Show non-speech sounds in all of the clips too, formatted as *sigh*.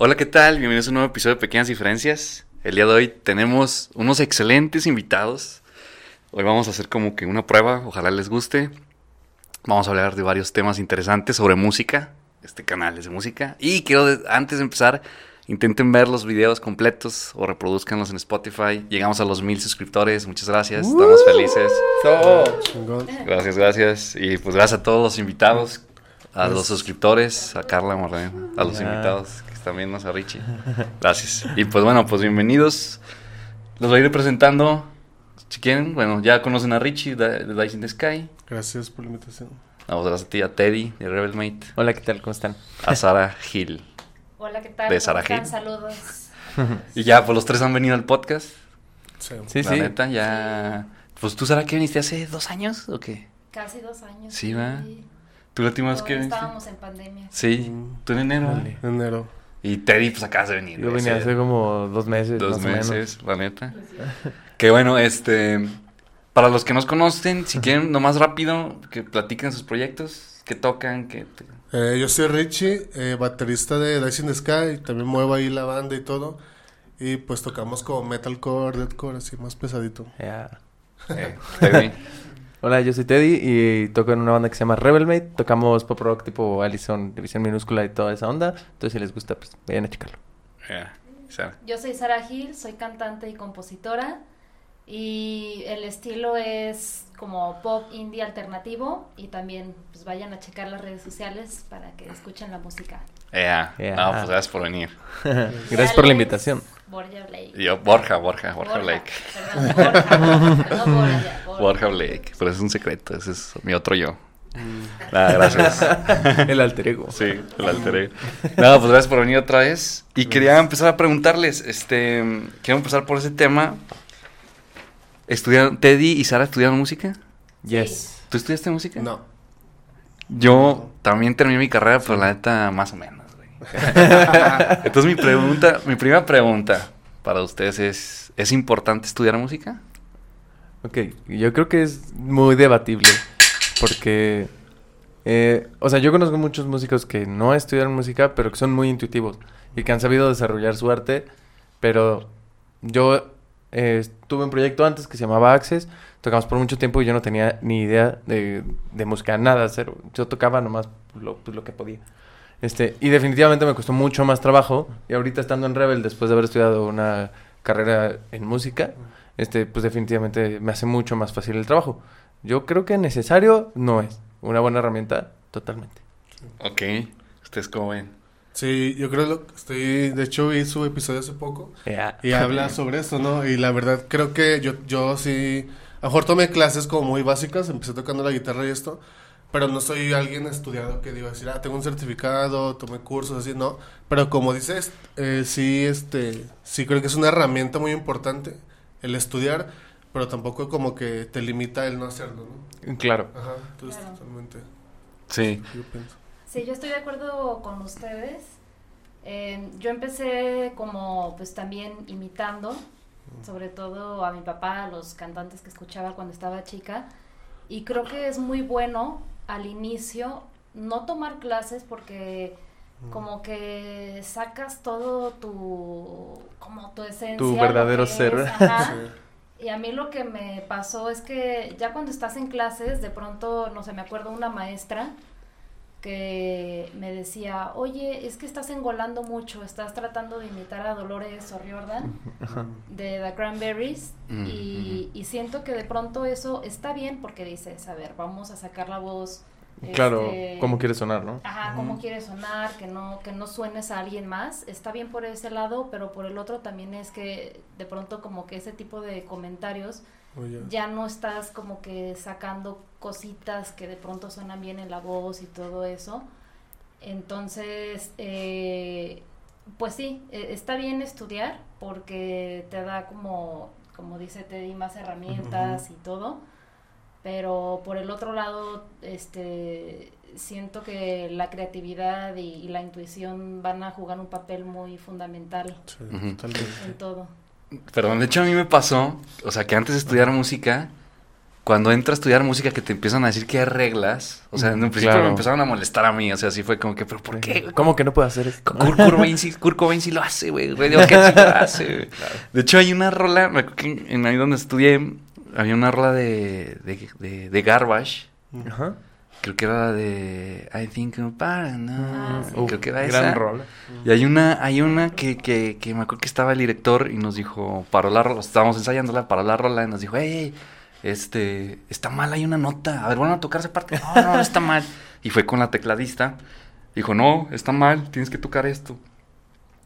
Hola, ¿qué tal? Bienvenidos a un nuevo episodio de Pequeñas Diferencias. El día de hoy tenemos unos excelentes invitados. Hoy vamos a hacer como que una prueba, ojalá les guste. Vamos a hablar de varios temas interesantes sobre música. Este canal es de música. Y quiero, antes de empezar, intenten ver los videos completos o reproduzcanlos en Spotify. Llegamos a los mil suscriptores. Muchas gracias. Estamos felices. Gracias, gracias. Y pues gracias a todos los invitados, a los suscriptores, a Carla Moreno, a los invitados están viendo, a Richie. Gracias. Y pues bueno, pues bienvenidos. Los voy a ir presentando. Si quieren, bueno, ya conocen a Richie de, Dice in the Sky. Gracias por la invitación. Vamos a gracias a ti, a Teddy de Rebelmate, Hola, ¿qué tal? ¿Cómo están? a Sara Hill. Hola, ¿qué tal? De ¿Cómo Sarah están? Hill. Saludos. Y ya, pues los tres han venido al podcast. Sí. Sí, la sí. neta, ya. Pues tú, Sara, que viniste hace dos años o qué? Casi dos años. Sí, va. ¿Tú la última vez que viniste? estábamos en pandemia. Sí, Mm. tú en enero. Dale. Enero. Y Teddy, pues acabas de venir. Yo vine hace como dos meses, dos más o menos. meses, la neta. Que bueno, este. Para los que nos conocen, si quieren, nomás rápido, que platiquen sus proyectos, que tocan, que. Eh, yo soy Richie, eh, baterista de Dice in the Sky. También muevo ahí la banda y todo. Y pues tocamos como metalcore, deathcore, así más pesadito. Ya. eh, Teddy. *laughs* Hola, yo soy Teddy y toco en una banda que se llama Rebelmate. Tocamos pop rock tipo Allison, División Minúscula y toda esa onda. Entonces, si les gusta, pues vayan a checarlo. Sara. Yo soy Sara Gil, soy cantante y compositora. Y el estilo es como pop indie alternativo. Y también pues vayan a checar las redes sociales para que escuchen la música. Ya, Ya. No, pues gracias por venir. *laughs* Gracias por la invitación. Borja Blake. Yo, Borja, Borja, Borja Blake. Perdón, Borja. no Borja, Borja. Borja Blake, pero es un secreto, ese es mi otro yo. Nada, gracias. *laughs* El alter ego. Sí, el alteré. No, pues gracias por venir otra vez. Y quería empezar a preguntarles, este, quiero empezar por ese tema. ¿Estudiaron, Teddy y Sara estudiaron música? Yes. ¿Tú estudiaste música? No. Yo también terminé mi carrera, pero la neta, más o menos. *laughs* Entonces mi pregunta, mi primera pregunta para ustedes es, ¿es importante estudiar música? Ok, yo creo que es muy debatible porque, eh, o sea, yo conozco muchos músicos que no estudian música, pero que son muy intuitivos y que han sabido desarrollar su arte, pero yo eh, tuve un proyecto antes que se llamaba Access, tocamos por mucho tiempo y yo no tenía ni idea de, de música, nada, cero. Yo tocaba nomás lo, pues, lo que podía. Este, y definitivamente me costó mucho más trabajo. Y ahorita estando en Rebel, después de haber estudiado una carrera en música, este, pues definitivamente me hace mucho más fácil el trabajo. Yo creo que necesario no es. Una buena herramienta, totalmente. Ok. ¿Ustedes cómo ven? Sí, yo creo lo estoy. De hecho, vi su episodio hace poco. Y habla sobre eso, ¿no? Y la verdad, creo que yo, yo sí. A lo mejor tomé clases como muy básicas, empecé tocando la guitarra y esto. Pero no soy alguien estudiado que diga decir, ah, tengo un certificado, tomé cursos, así, no. Pero como dices, eh, sí, este, sí creo que es una herramienta muy importante el estudiar, pero tampoco como que te limita el no hacerlo, ¿no? Claro. Ajá, entonces Claro. totalmente, Sí. yo pienso. Sí, yo estoy de acuerdo con ustedes. Eh, yo empecé como pues también imitando, sobre todo a mi papá, a los cantantes que escuchaba cuando estaba chica. Y creo que es muy bueno al inicio no tomar clases porque como que sacas todo tu como tu esencia Tu verdadero ser. es, ajá. *laughs* Sí. Y a mí lo que me pasó es que ya cuando estás en clases, de pronto, no sé, me acuerdo una maestra que me decía, oye, es que estás engolando mucho, estás tratando de imitar a Dolores O'Riordan de The Cranberries Mm, y, y siento que de pronto eso está bien porque dices, a ver, vamos a sacar la voz. Claro, este, cómo quiere sonar, ¿no? Ajá, cómo quieres sonar, que no, que no suenes a alguien más. Está bien por ese lado, pero por el otro también es que de pronto como que ese tipo de comentarios Ya no estás como que sacando cositas que de pronto suenan bien en la voz y todo eso. Entonces, eh, pues sí, eh, está bien estudiar porque te da como, como dice Teddy, más herramientas y todo. Pero por el otro lado, este, siento que la creatividad y, y la intuición van a jugar un papel muy fundamental Sí, en todo. Perdón, de hecho a mí me pasó, o sea, que antes de estudiar música, cuando entra a estudiar música que te empiezan a decir que hay reglas, o sea, en un principio Claro. me empezaron a molestar a mí, o sea, así fue como que, pero ¿por qué? ¿Cómo que no puedo hacer esto? Kurt Cobain sí, Kurt Cobain sí lo hace, güey. Radiohead sí lo hace, güey. De hecho, hay una rola, me acuerdo que en ahí donde estudié, había una rola de, de, de, de Garbage. Ajá. Creo que era la de I think I'm paranoid. Ah, sí. Creo que era Gran esa. rol. Y hay una, hay una que, que, que me acuerdo que estaba el director y nos dijo, paró la rola, estábamos ensayándola, paró la rola y nos dijo, hey, este, está mal, hay una nota, a ver, bueno, a tocar esa parte, no, no, no está mal. Y fue con la tecladista, dijo, no, está mal, tienes que tocar esto.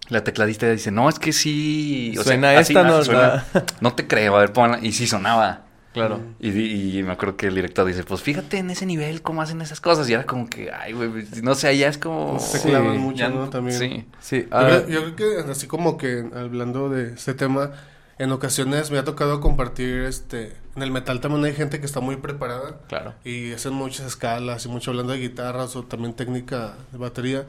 La tecladista dice, no, es que sí. o sea, Suena así, esta, no, así suena. la- *laughs* no te creo, a ver, ponla. Y sí sonaba. Claro. Y, di- y me acuerdo que el director dice, pues fíjate en ese nivel cómo hacen esas cosas. Y era como que, ay, güey, no sé, ya es como... Se Sí, clavan mucho, ya ¿no? También. Sí. Sí. Yo, ah, creo, yo creo que así como que hablando de este tema, en ocasiones me ha tocado compartir, este, en el metal también hay gente que está muy preparada claro. y hacen muchas escalas y mucho hablando de guitarras o también técnica de batería.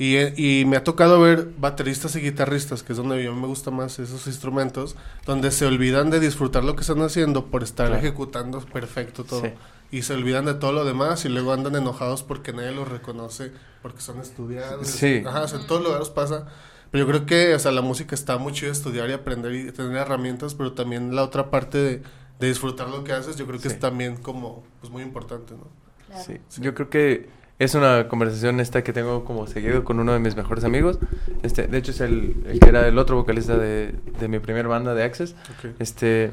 Y, y me ha tocado ver bateristas y guitarristas, que es donde yo me gusta más esos instrumentos, donde se olvidan de disfrutar lo que están haciendo por estar Claro. ejecutando perfecto todo. Sí. Y se olvidan de todo lo demás y luego andan enojados porque nadie los reconoce, porque son estudiados. Sí. Ajá, o sea, en todos lugares pasa. Pero yo creo que, o sea, la música está muy chido estudiar y aprender y tener herramientas, pero también la otra parte de, de disfrutar lo que haces, yo creo que Sí. es también como, pues muy importante, ¿no? Claro. Sí. Yo creo que es una conversación esta que tengo como seguido con uno de mis mejores amigos. Este, de hecho es el, el que era el otro vocalista de, de mi primer banda de Access. Este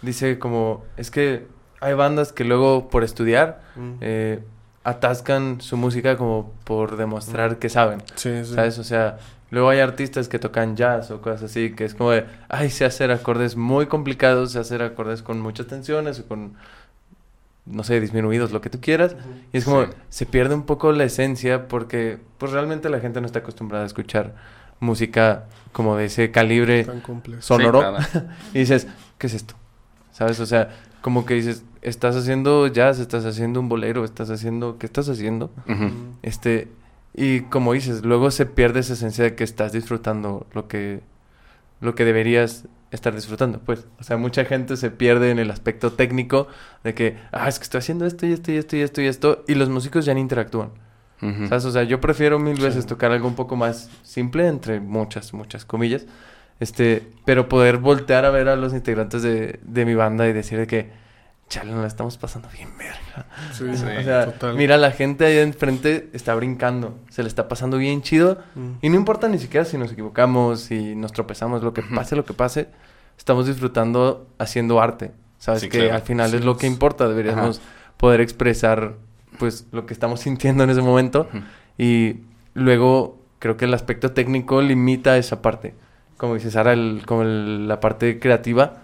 dice como es que hay bandas que luego por estudiar Mm. eh, atascan su música como por demostrar que saben. Sí, sí. ¿Sabes? O sea, luego hay artistas que tocan jazz o cosas así, que es como de, ay, sé hacer acordes muy complicados, sé hacer acordes con muchas tensiones o con, no sé, disminuidos, lo que tú quieras. Y es como, Sí. se pierde un poco la esencia porque, pues realmente la gente no está acostumbrada a escuchar música como de ese calibre sonoro. Sí, claro. *laughs* y dices, ¿qué es esto? ¿Sabes? O sea, como que dices, estás haciendo jazz, estás haciendo un bolero, estás haciendo, ¿qué estás haciendo? Este, y como dices, luego se pierde esa esencia de que estás disfrutando lo que, lo que deberías estar disfrutando, pues. O sea, mucha gente se pierde en el aspecto técnico de que, ah, es que estoy haciendo esto y esto y esto y esto y esto, y los músicos ya no interactúan. Ujú. ¿Sabes? O sea, yo prefiero mil Sí. veces tocar algo un poco más simple, entre muchas, muchas comillas, este, pero poder voltear a ver a los integrantes de, de mi banda y decir de que, chale, nos la estamos pasando bien, verga. Sí, Sí. O sea, total. mira, la gente ahí enfrente está brincando, se le está pasando bien chido. Mm. Y no importa ni siquiera si nos equivocamos, si nos tropezamos, lo que pase, lo que pase, estamos disfrutando haciendo arte. Sabes Sí, que claro. al final Sí, es lo que importa, deberíamos poder expresar pues lo que estamos *laughs* sintiendo en ese momento Ujú. y luego creo que el aspecto técnico limita esa parte. Como dices, ahora el, como el- la parte creativa,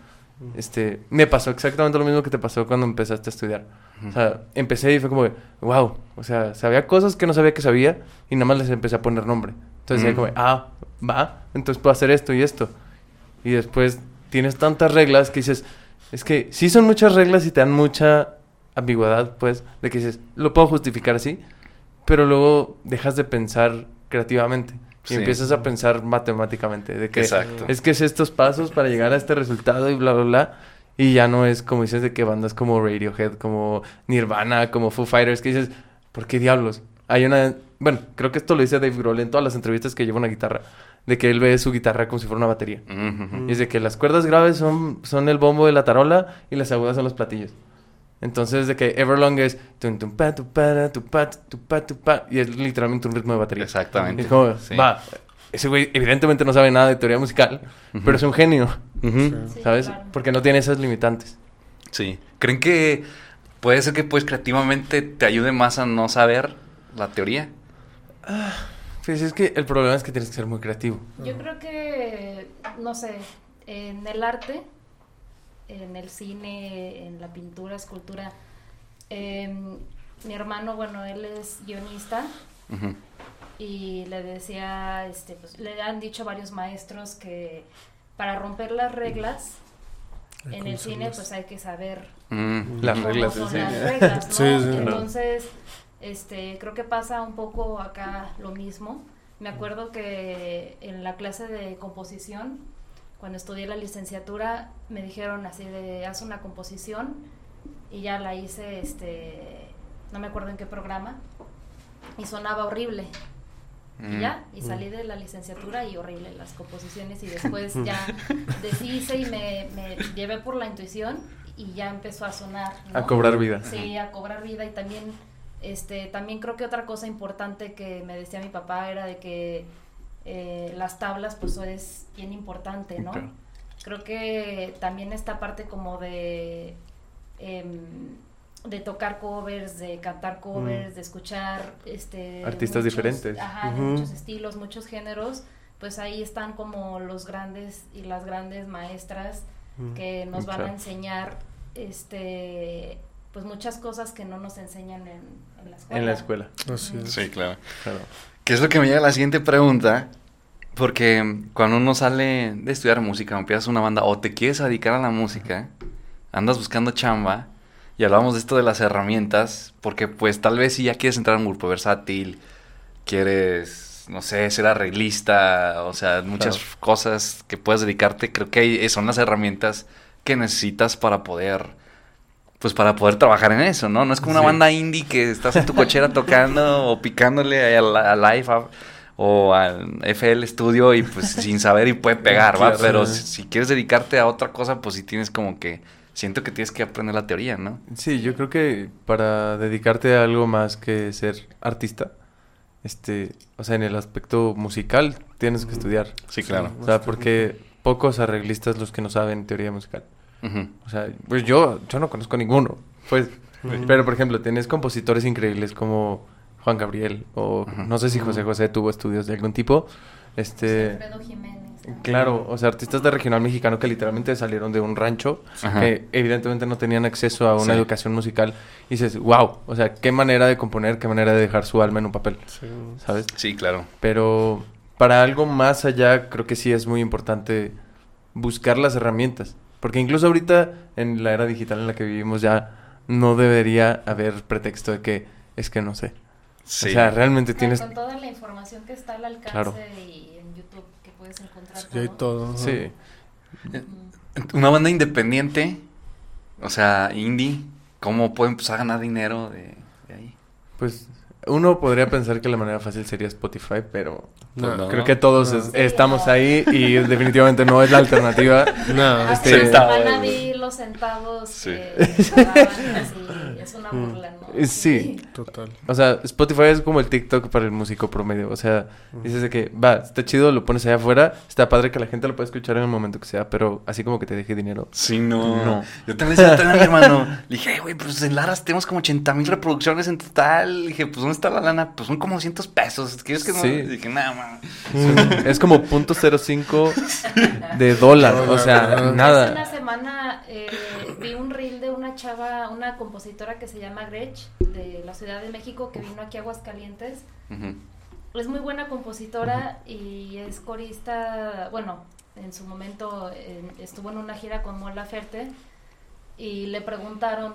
este, me pasó exactamente lo mismo que te pasó cuando empezaste a estudiar. O sea, empecé y fue como, wow, o sea, sabía cosas que no sabía que sabía y nada más les empecé a poner nombre. Entonces decía Mm. como, ah, va, entonces puedo hacer esto y esto. Y después tienes tantas reglas que dices, es que sí son muchas reglas y te dan mucha ambigüedad, pues, de que dices, lo puedo justificar así, pero luego dejas de pensar creativamente y Sí. empiezas a pensar matemáticamente, de que Exacto. es que es estos pasos para llegar a este resultado y bla, bla, bla. Y ya no es como dices de que bandas como Radiohead, como Nirvana, como Foo Fighters, que dices, ¿por qué diablos? Hay una... Bueno, creo que esto lo dice Dave Grohl en todas las entrevistas que lleva una guitarra. De que él ve su guitarra como si fuera una batería. Ujú. Y es de que las cuerdas graves son, son el bombo de la tarola y las agudas son los platillos. Entonces, de que Everlong es... tun, tun, pa, tu, para, tu, pa, tu, pa, tu, pa, y es literalmente un ritmo de batería. Exactamente. Y es como, Sí. va, ese güey evidentemente no sabe nada de teoría musical, pero es un genio. Sí, ¿sabes? Porque no tiene esas limitantes. Sí. ¿Creen que puede ser que pues creativamente te ayude más a no saber la teoría? Pues es que el problema es que tienes que ser muy creativo. Yo creo que, no sé, en el arte, en el cine, en la pintura, escultura, em, mi hermano, bueno, él es guionista y le decía, este, pues, le han dicho varios maestros que para romper las reglas en el cine, pues hay que saber Mm. Las reglas, son sí. las reglas, ¿no? Sí, sí. Entonces, este, creo que pasa un poco acá lo mismo. Me acuerdo que en la clase de composición, cuando estudié la licenciatura, me dijeron así de, haz una composición y ya la hice, este, no me acuerdo en qué programa, y sonaba horrible. Y Mm. ya, y salí de la licenciatura y horrible las composiciones y *laughs* después ya deshice y me, me llevé por la intuición y ya empezó a sonar. ¿no? A cobrar vida. Sí, a cobrar vida y también, este, también creo que otra cosa importante que me decía mi papá era de que eh, las tablas pues es bien importante, ¿no? Claro. Creo que también esta parte como de em, de tocar covers, de cantar covers, de escuchar este Artistas diferentes. ajá, de muchos estilos, muchos géneros, pues ahí están como los grandes y las grandes maestras que nos van a enseñar este pues muchas cosas que no nos enseñan en, en la escuela. En la escuela. Es. Sí, claro. Claro. Que es lo que me lleva a la siguiente pregunta. Porque cuando uno sale de estudiar música, o empiezas una banda o te quieres dedicar a la música, andas buscando chamba y hablamos de esto de las herramientas, porque pues tal vez si ya quieres entrar a un grupo versátil, quieres, no sé, ser arreglista, o sea, muchas Claro. cosas que puedes dedicarte, creo que son las herramientas que necesitas para poder pues para poder trabajar en eso, ¿no? No es como una Sí. banda indie que estás en tu cochera tocando o picándole a, la- a Live a- o al FL Studio y pues sin saber y puede pegar, ¿va? Claro. Pero si, si quieres dedicarte a otra cosa, pues sí tienes como que... Siento que tienes que aprender la teoría, ¿no? Sí, yo creo que para dedicarte a algo más que ser artista, este, o sea, en el aspecto musical tienes que estudiar. Sí, claro. O sea, porque pocos arreglistas los que no saben teoría musical. O sea, pues yo, yo no conozco ninguno. Pues, pero por ejemplo, tienes compositores increíbles como Juan Gabriel o no sé si José José tuvo estudios de algún tipo. Este, Alfredo Jiménez. ¿no? claro, o sea, artistas de regional mexicano que literalmente salieron de un rancho Ajá. que evidentemente no tenían acceso a una Sí. educación musical y dices, "Wow, o sea, qué manera de componer, qué manera de dejar su alma en un papel." Sí. ¿Sabes? Sí, claro. Pero para algo más allá, creo que sí es muy importante buscar las herramientas. Porque incluso ahorita, en la era digital en la que vivimos, ya no debería haber pretexto de que es que no sé. Sí. O sea, realmente tienes... Con toda la información que está al alcance Claro. y en YouTube que puedes encontrar Sí, hay todo. Sí. Una banda independiente, o sea, indie, ¿cómo puede empezar a ganar dinero de, de ahí? Pues uno podría pensar que la manera fácil sería Spotify, pero No, no. creo que todos No. es- estamos ahí y definitivamente no es la alternativa. No, Hace Este- una semana vi los centavos Sí. que pagaban así, es una burla, ¿no? Sí. total. O sea, Spotify es como el TikTok para el músico promedio. O sea, dices de que, va, está chido, lo pones allá afuera, está padre que la gente lo pueda escuchar en el momento que sea, pero así como que te deje dinero. Sí, no. No. Yo también decía a mi hermano. Le dije, "Ay, güey, pues en Laras tenemos como 80 mil reproducciones en total. Le dije, pues ¿dónde está la lana? Pues son como 200 pesos. ¿Quieres que no? Sí. Le dije, nada, man. es como .05 de dólar. O sea, Dólar. Hace una nada. semana eh, vi un reel de una chava, una compositora que se llama Gretsch, de la Ciudad de México, que vino aquí a Aguascalientes. Ujú. Es muy buena compositora y es corista, bueno, en su momento eh, estuvo en una gira con Mola Ferte y le preguntaron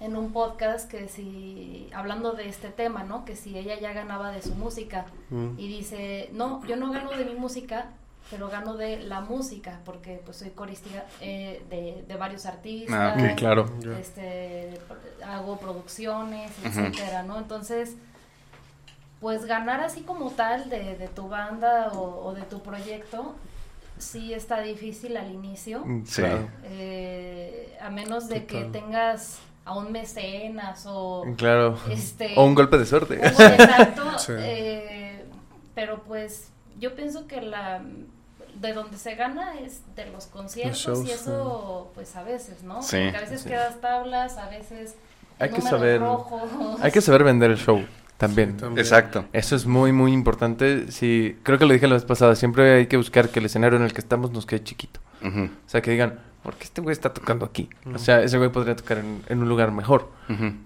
en un podcast que si, hablando de este tema, ¿no? Que si ella ya ganaba de su música Mm. y dice, no, yo no gano de mi música, pero gano de la música porque pues soy corista eh, de, de varios artistas. Ah, claro. Este, hago producciones, Ujú. etcétera, ¿no? Entonces, pues ganar así como tal de, de tu banda o, o de tu proyecto, sí está difícil al inicio, Sí. Claro. eh, a menos de que tengas a un mecenas o Claro. este O un golpe de suerte. un- exacto, *laughs* Sí. eh, pero pues yo pienso que la de donde se gana es de los conciertos shows, y eso pues a veces, ¿no? Sí. Porque a veces Sí. quedas tablas, a veces Hay que saber- rojos. Hay que saber vender el show también. También. Exacto. Eso es muy, muy importante. Sí, creo que lo dije la vez pasada. Siempre hay que buscar que el escenario en el que estamos nos quede chiquito. O sea, que digan, ¿por qué este güey está tocando aquí? O sea, ese güey podría tocar en, en un lugar mejor.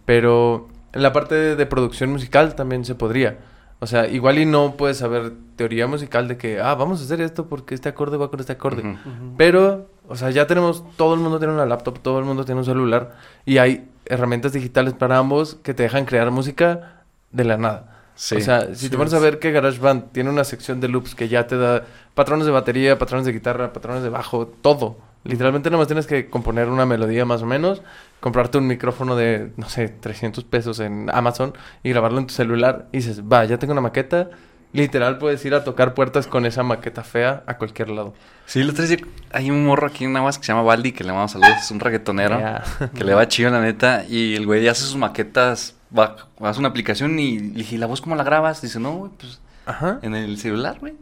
Pero en la parte de, de producción musical también se podría. O sea, igual y no puedes saber teoría musical de que, ah, vamos a hacer esto porque este acorde va con este acorde. Pero, o sea, ya tenemos, todo el mundo tiene una laptop, todo el mundo tiene un celular y hay herramientas digitales para ambos que te dejan crear música de la nada. Sí. O sea, si Sí, te pones a ver que GarageBand tiene una sección de loops que ya te da patrones de batería, patrones de guitarra, patrones de bajo, todo. Literalmente nomás tienes que componer una melodía más o menos, comprarte un micrófono de, no sé, 300 pesos en Amazon y grabarlo en tu celular y dices, va, ya tengo una maqueta. Literal puedes ir a tocar puertas con esa maqueta fea a cualquier lado. Sí, lo tres hay un morro aquí en Navas que se llama Baldi, que le mando saludos, es un reggaetonero, *laughs* que le va chido la neta, y el güey hace sus maquetas, va, hace una aplicación y le dije, ¿y la voz cómo la grabas? Dice, no, güey, pues Ajá. en el celular, güey.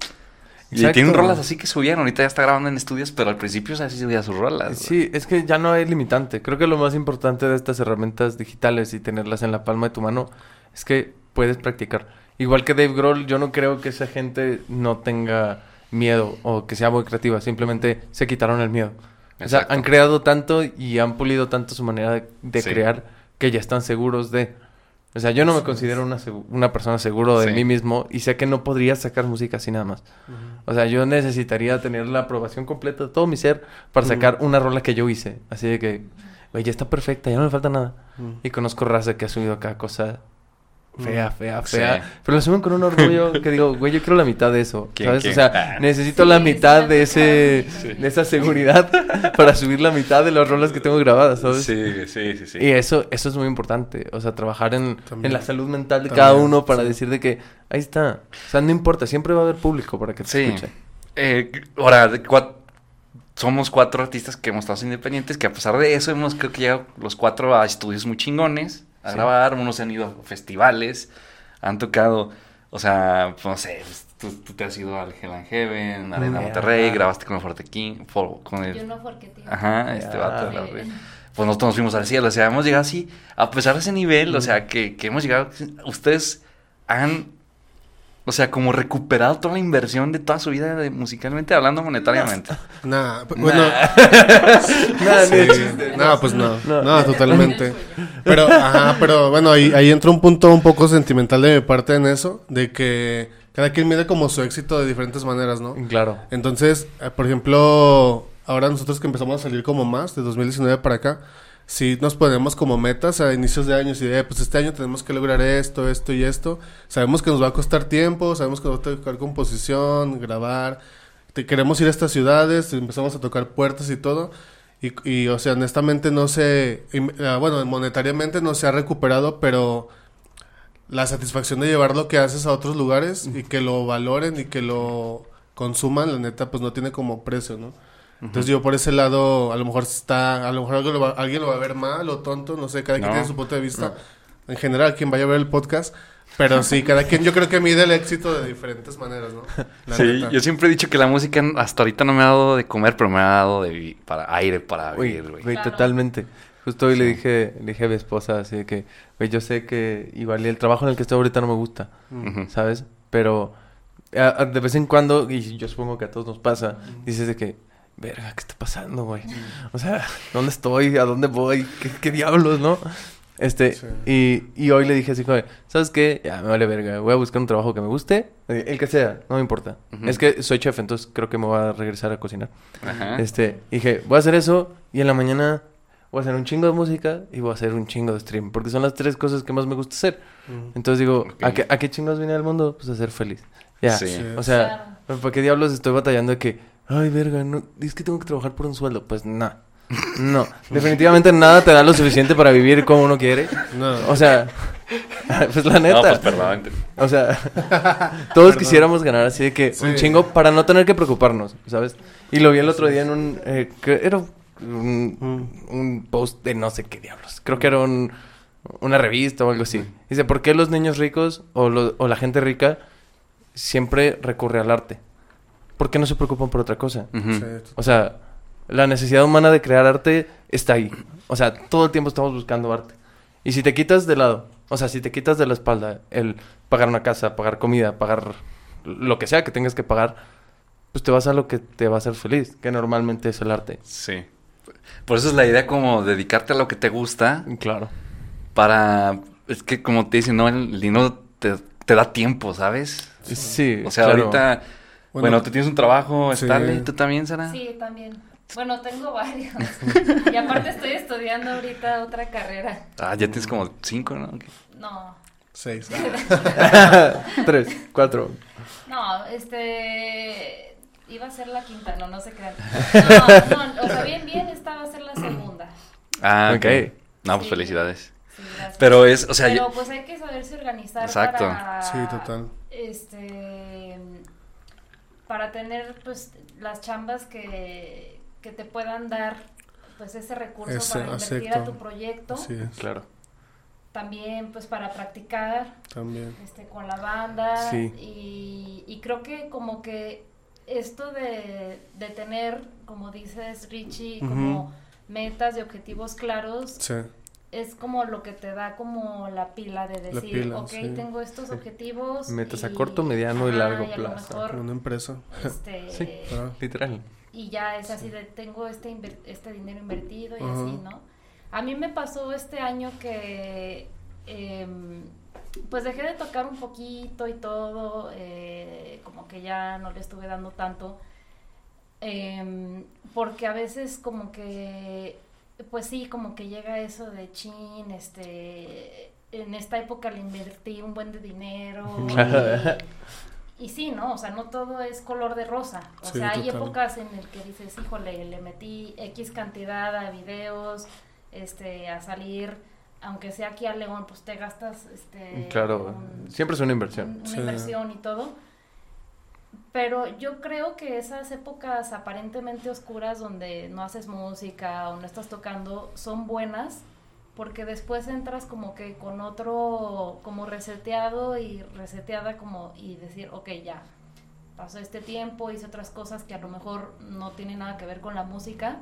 Y Exacto. tienen rolas así que subían, ahorita ya está grabando en estudios, pero al principio o sea, sí subía sus rolas. Sí, es que ya no hay limitante. Creo que lo más importante de estas herramientas digitales y tenerlas en la palma de tu mano es que puedes practicar. Igual que Dave Grohl, yo no creo que esa gente no tenga miedo o que sea muy creativa. Simplemente se quitaron el miedo. O sea, han creado tanto y han pulido tanto su manera de, de Sí. crear que ya están seguros de... O sea, yo no me considero una, una persona seguro de Sí. mí mismo y sé que no podría sacar música así nada más. O sea, yo necesitaría tener la aprobación completa de todo mi ser para sacar una rola que yo hice. Así de que, güey, ya está perfecta, ya no me falta nada. Y conozco raza que ha subido cada cosa fea, fea, Sí. fea. Pero lo suben con un orgullo *laughs* que digo, güey, yo quiero la mitad de eso. ¿Quién, ¿Sabes? quién? O sea, Ah. necesito Sí, la mitad de ese, de esa seguridad *laughs* para subir la mitad de las rolas que tengo grabadas, ¿sabes? Sí, sí, sí, sí. Y eso, eso es muy importante. O sea, trabajar en, en la salud mental de También, cada uno para sí. decir de que ahí está. O sea, no importa, siempre va a haber público para que te Sí. escuche. Eh, ahora, somos cuatro artistas que hemos estado independientes, que a pesar de eso hemos creo que llegado los cuatro a estudios muy chingones, a Sí. grabar, unos se han ido a festivales, han tocado, o sea, pues, no sé, pues, tú, tú te has ido al Hell and Heaven, Arena Mm, Monterrey, grabaste con el Forte King, for- con el... Yo no tío. Ajá, este Ya. vato de la. Pues nosotros nos fuimos al cielo, o sea, hemos llegado así, a pesar de ese nivel, o sea, que, que hemos llegado, ustedes han, o sea, como recuperado toda la inversión de toda su vida de- musicalmente, hablando monetariamente. *laughs* Nah, p- bueno, *laughs* Nada, no, pues no, No. no, totalmente. Pero, ajá, pero bueno, ahí, ahí entra un punto un poco sentimental de mi parte en eso, de que cada quien mide como su éxito de diferentes maneras, ¿no? Claro. Entonces, eh, por ejemplo, ahora nosotros que empezamos a salir como más, de 2019 para acá, si nos ponemos como metas a inicios de años y de, pues este año tenemos que lograr esto, esto y esto. Sabemos que nos va a costar tiempo, sabemos que nos va a tocar composición, grabar. Te, queremos ir a estas ciudades, empezamos a tocar puertas y todo. Y, y, o sea, honestamente no se, ah, bueno, monetariamente no se ha recuperado, pero la satisfacción de llevar lo que haces a otros lugares y que lo valoren y que lo consuman, la neta, pues no tiene como precio, ¿no? Entonces yo por ese lado, a lo mejor está, a lo mejor algo lo va- alguien lo va a ver mal o tonto, no sé, cada quien No. tiene su punto de vista. En general, quien vaya a ver el podcast, pero sí, cada quien yo creo que mide el éxito de diferentes maneras, ¿no? La Sí, neta. yo siempre he dicho que la música hasta ahorita no me ha dado de comer, pero me ha dado de para aire para vivir, güey. güey, Claro. totalmente. Justo hoy le Sí. dije, le dije a mi esposa así de que, güey, yo sé que igual el trabajo en el que estoy ahorita no me gusta, Ujú. ¿sabes? Pero a- a- de vez en cuando, y yo supongo que a todos nos pasa, dices de que, verga, ¿qué está pasando, güey? O sea, ¿dónde estoy? ¿A dónde voy? ¿Qué, qué diablos, no? Este, Sí. y, y hoy le dije así, como, ¿sabes qué? Ya, me vale verga, voy a buscar un trabajo que me guste, eh, el que sea, no me importa. Es que soy chef, entonces creo que me voy a regresar a cocinar. Ajá. Este, dije, voy a hacer eso y en la mañana voy a hacer un chingo de música y voy a hacer un chingo de stream, porque son las tres cosas que más me gusta hacer. Entonces digo. ¿a, qué, ¿a qué chingos vine al mundo? Pues a ser feliz. Ya. Sí. Sí. O sea, ¿para qué diablos estoy batallando de que, ay, verga, no, es que tengo que trabajar por un sueldo? Pues no. No, *laughs* definitivamente nada te da lo suficiente para vivir como uno quiere. No. O sea, *laughs* pues la neta. No, pues perdón. O sea, todos quisiéramos ganar así de que Sí. un chingo para no tener que preocuparnos, ¿sabes? Y lo vi el otro día en un... eh, que era un, un post de no sé qué diablos. Creo que era un- una revista o algo así. Dice, ¿por qué los niños ricos o, lo- o la gente rica siempre recurre al arte? ¿Por qué no se preocupan por otra cosa? Sí, O sea, la necesidad humana de crear arte está ahí. O sea, todo el tiempo estamos buscando arte. Y si te quitas de lado, o sea, si te quitas de la espalda el pagar una casa, pagar comida, pagar lo que sea que tengas que pagar, pues te vas a lo que te va a hacer feliz, que normalmente es el arte. Sí. Por eso es la idea como dedicarte a lo que te gusta Claro. para... Es que como te dicen, ¿no? El dinero te, te da tiempo, ¿sabes? Sí. O sea, claro. ahorita... Bueno, Bueno, tú tienes un trabajo sí. estable. ¿Tú también, Sara? Sí, también. Bueno, tengo varios. *laughs* y aparte estoy estudiando ahorita otra carrera. Ah, ya tienes como cinco, ¿no? No, Seis. *laughs* Tres, cuatro. no, este... Iba a ser la quinta, no, no se crean. *laughs* No, no, o sea, bien, bien, esta va a ser la segunda. Ah, ok. No, pues Sí. felicidades. Sí. Pero es, o sea, Pero yo- pues hay que saberse organizar Exacto. para... Sí, total. Este... Para tener, pues, las chambas que, que te puedan dar, pues, ese recurso Ese, para invertir a tu proyecto. Sí, Claro. También, pues, para practicar también. este, con la banda. Sí. Y, y creo que como que esto de, de tener, como dices Richie, como metas y objetivos claros, Sí, es como lo que te da como la pila de decir, pila, ok, sí. tengo estos objetivos. Metas a corto, mediano y largo plazo. mejor, una empresa. este, *laughs* Sí. *laughs* Ah, Literal. y ya es así de tengo este inver- este dinero invertido y así, ¿no? A mí me pasó este año que em, pues dejé de tocar un poquito y todo, eh, como que ya no le estuve dando tanto, em, porque a veces como que, pues sí, como que llega eso de chin, este, en esta época le invertí un buen de dinero. *laughs* Claro. Y, y sí, ¿no? O sea, no todo es color de rosa. O Sí, sea, hay total. épocas en el que dices, híjole, le metí X cantidad a videos, este, a salir, aunque sea aquí a León, pues te gastas, este... Claro. un- Siempre es una inversión. un- una Sí. inversión y todo. Pero yo creo que esas épocas aparentemente oscuras donde no haces música o no estás tocando son buenas porque después entras como que con otro, como reseteado y reseteada como y decir, ok, ya, pasó este tiempo, hice otras cosas que a lo mejor no tienen nada que ver con la música,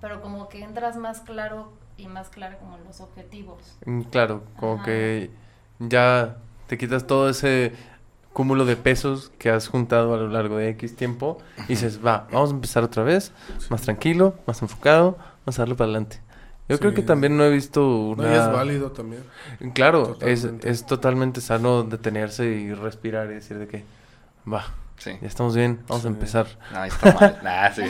pero como que entras más claro y más clara como en los objetivos. Mm, Claro, como Ajá. que ya te quitas todo ese cúmulo de pesos que has juntado a lo largo de X tiempo y dices, va, vamos a empezar otra vez, más tranquilo, más enfocado, vamos a darle para adelante. Yo creo que también no he visto No, una... y es válido también. Claro, es, es totalmente sano detenerse y respirar y decir de que, va, Sí. ya estamos bien, vamos Sí. a empezar. No, está mal. *laughs* Nah, sí.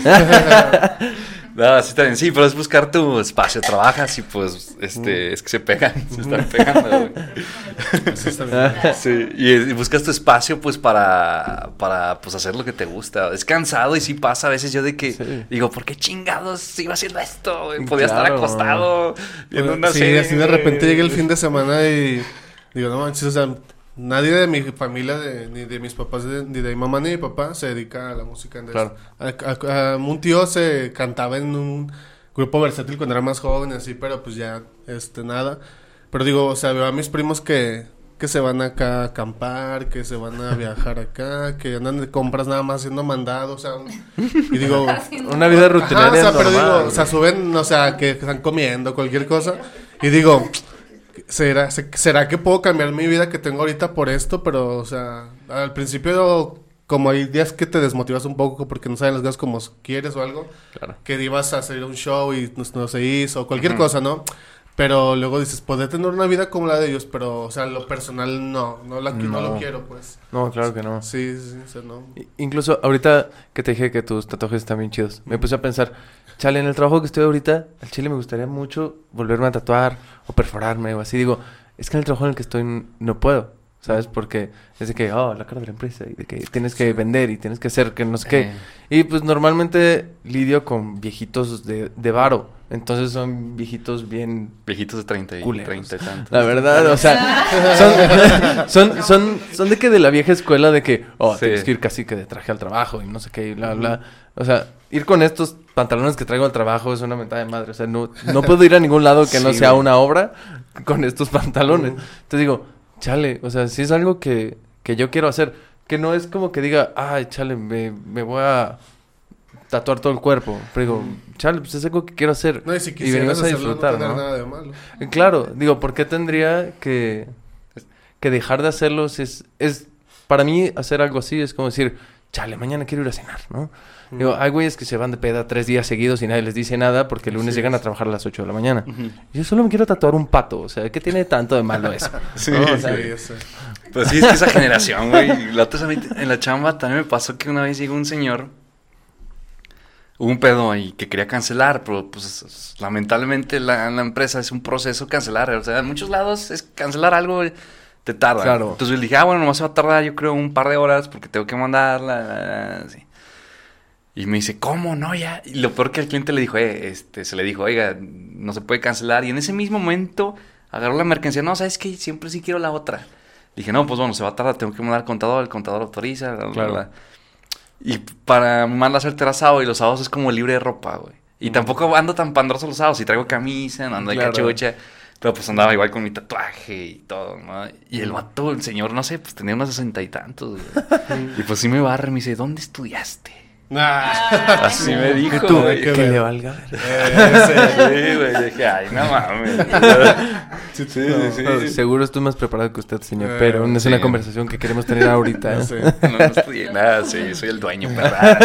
no, sí está bien. Sí, pero es buscar tu espacio. Trabajas y pues, este, es que se pegan. Se están pegando, güey. *laughs* Sí, y, y buscas tu espacio, pues, para, para, pues, hacer lo que te gusta. Es cansado y sí pasa a veces yo de que Sí. digo, ¿por qué chingados iba haciendo esto? güey? Podía estar acostado viendo una sí, serie. así de repente llega el fin de *laughs* semana y digo, no manches, o sea, nadie de mi familia, de- ni de mis papás, de- ni de mi mamá ni de mi papá se dedica a la música. Entonces, Claro. a- a- a- un tío se cantaba en un grupo versátil cuando era más joven, así, pero pues ya, este, nada. Pero digo, o sea, veo a mis primos que, que se van acá a acampar, que se van a *laughs* viajar acá, que andan de compras nada más haciendo mandados, o sea, y digo... *laughs* Una vida Ajá, rutinaria o sea, pero normal, digo, o sea, suben, o sea, que están comiendo cualquier cosa. Y digo, ¿será, se- ¿será que puedo cambiar mi vida que tengo ahorita por esto? Pero, o sea, al principio, como hay días que te desmotivas un poco porque no saben las cosas como quieres o algo, Claro. que ibas a hacer un show y no, no se hizo, cualquier cosa, ¿no? Pero luego dices, podría tener una vida como la de ellos, pero, o sea, lo personal no, no, la, no. No. lo quiero, pues. No, claro que no. Sí, sí, o sea, no. Incluso ahorita que te dije que tus tatuajes están bien chidos, me puse a pensar, chale, en el trabajo que estoy ahorita, al chile me gustaría mucho volverme a tatuar o perforarme o así. Digo, es que en el trabajo en el que estoy no puedo, ¿sabes? Porque es de que, oh, la cara de la empresa y de que tienes que vender y tienes que hacer que no sé qué. Eh, Y pues normalmente lidio con viejitos de, de varo. Entonces son viejitos bien viejitos de 30 y Culeros. 30 y tantos. la verdad, o sea, *laughs* son, *laughs* son, son, son de que de la vieja escuela de que, oh, Sí. tienes que ir casi que de traje al trabajo y no sé qué, y bla, bla. O sea, ir con estos pantalones que traigo al trabajo es una mentada de madre. O sea, no, no puedo ir a ningún lado que no sea güey. una obra con estos pantalones. Entonces digo, chale, o sea, si es algo que, que yo quiero hacer, que no es como que diga, ay, chale, me, me voy a tatuar todo el cuerpo. Pero digo, chale, pues es algo que quiero hacer. No, y si y quisieras venimos a hacerlo, disfrutar, no tener ¿no? nada de malo. Eh, Claro, digo, ¿por qué tendría que, que dejar de hacerlo? si es, es, para mí, hacer algo así es como decir, chale, mañana quiero ir a cenar, ¿no? Digo, hay güeyes que se van de peda tres días seguidos y nadie les dice nada porque el lunes llegan a trabajar a las 8 de la mañana. Yo solo me quiero tatuar un pato, o sea, ¿qué tiene tanto de malo eso? *laughs* Sí, ¿No? O Sí, sea, sé. Pues sí, es que esa generación, güey. La otra vez a mí en la chamba también me pasó que una vez llegó un señor. Hubo un pedo ahí que quería cancelar, pero pues lamentablemente la, la empresa es un proceso cancelar. O sea, en muchos lados es cancelar algo, güey, te tarda. Claro. Entonces yo le dije, ah, bueno, nomás se va a tardar yo creo un par de horas porque tengo que mandarla. sí. Y me dice, ¿cómo? No, ya. Y lo peor que al cliente le dijo, eh, este, se le dijo, oiga, no se puede cancelar. Y en ese mismo momento agarró la mercancía. No, ¿sabes qué? Siempre sí quiero la otra. Dije, no, pues bueno, se va a tardar, tengo que mandar al contador, el contador autoriza, bla, bla, Claro. bla. Y para mandar a hacer el sábado, y los sábados es como libre de ropa, güey. Y tampoco ando tan pandroso los sábados, y traigo camisa, no ando de Claro. cachucha. Pero pues andaba igual con mi tatuaje y todo, ¿no? Y el vato, el señor, no sé, pues tenía unos sesenta y tantos, güey. *laughs* Y pues sí me barra y me dice, ¿dónde estudiaste? Nah. Así me dijo, Y tú, güey. que le valga. ver. Sí, güey. Dije, ay, no mames. *laughs* Sí, Sí, no, sí, No, sí. Seguro estoy más preparado que usted, señor, Eh, pero no es una conversación que queremos tener ahorita. *laughs* no ¿eh? sé. *laughs* No, estudié nada, sí, soy el dueño, ¿verdad?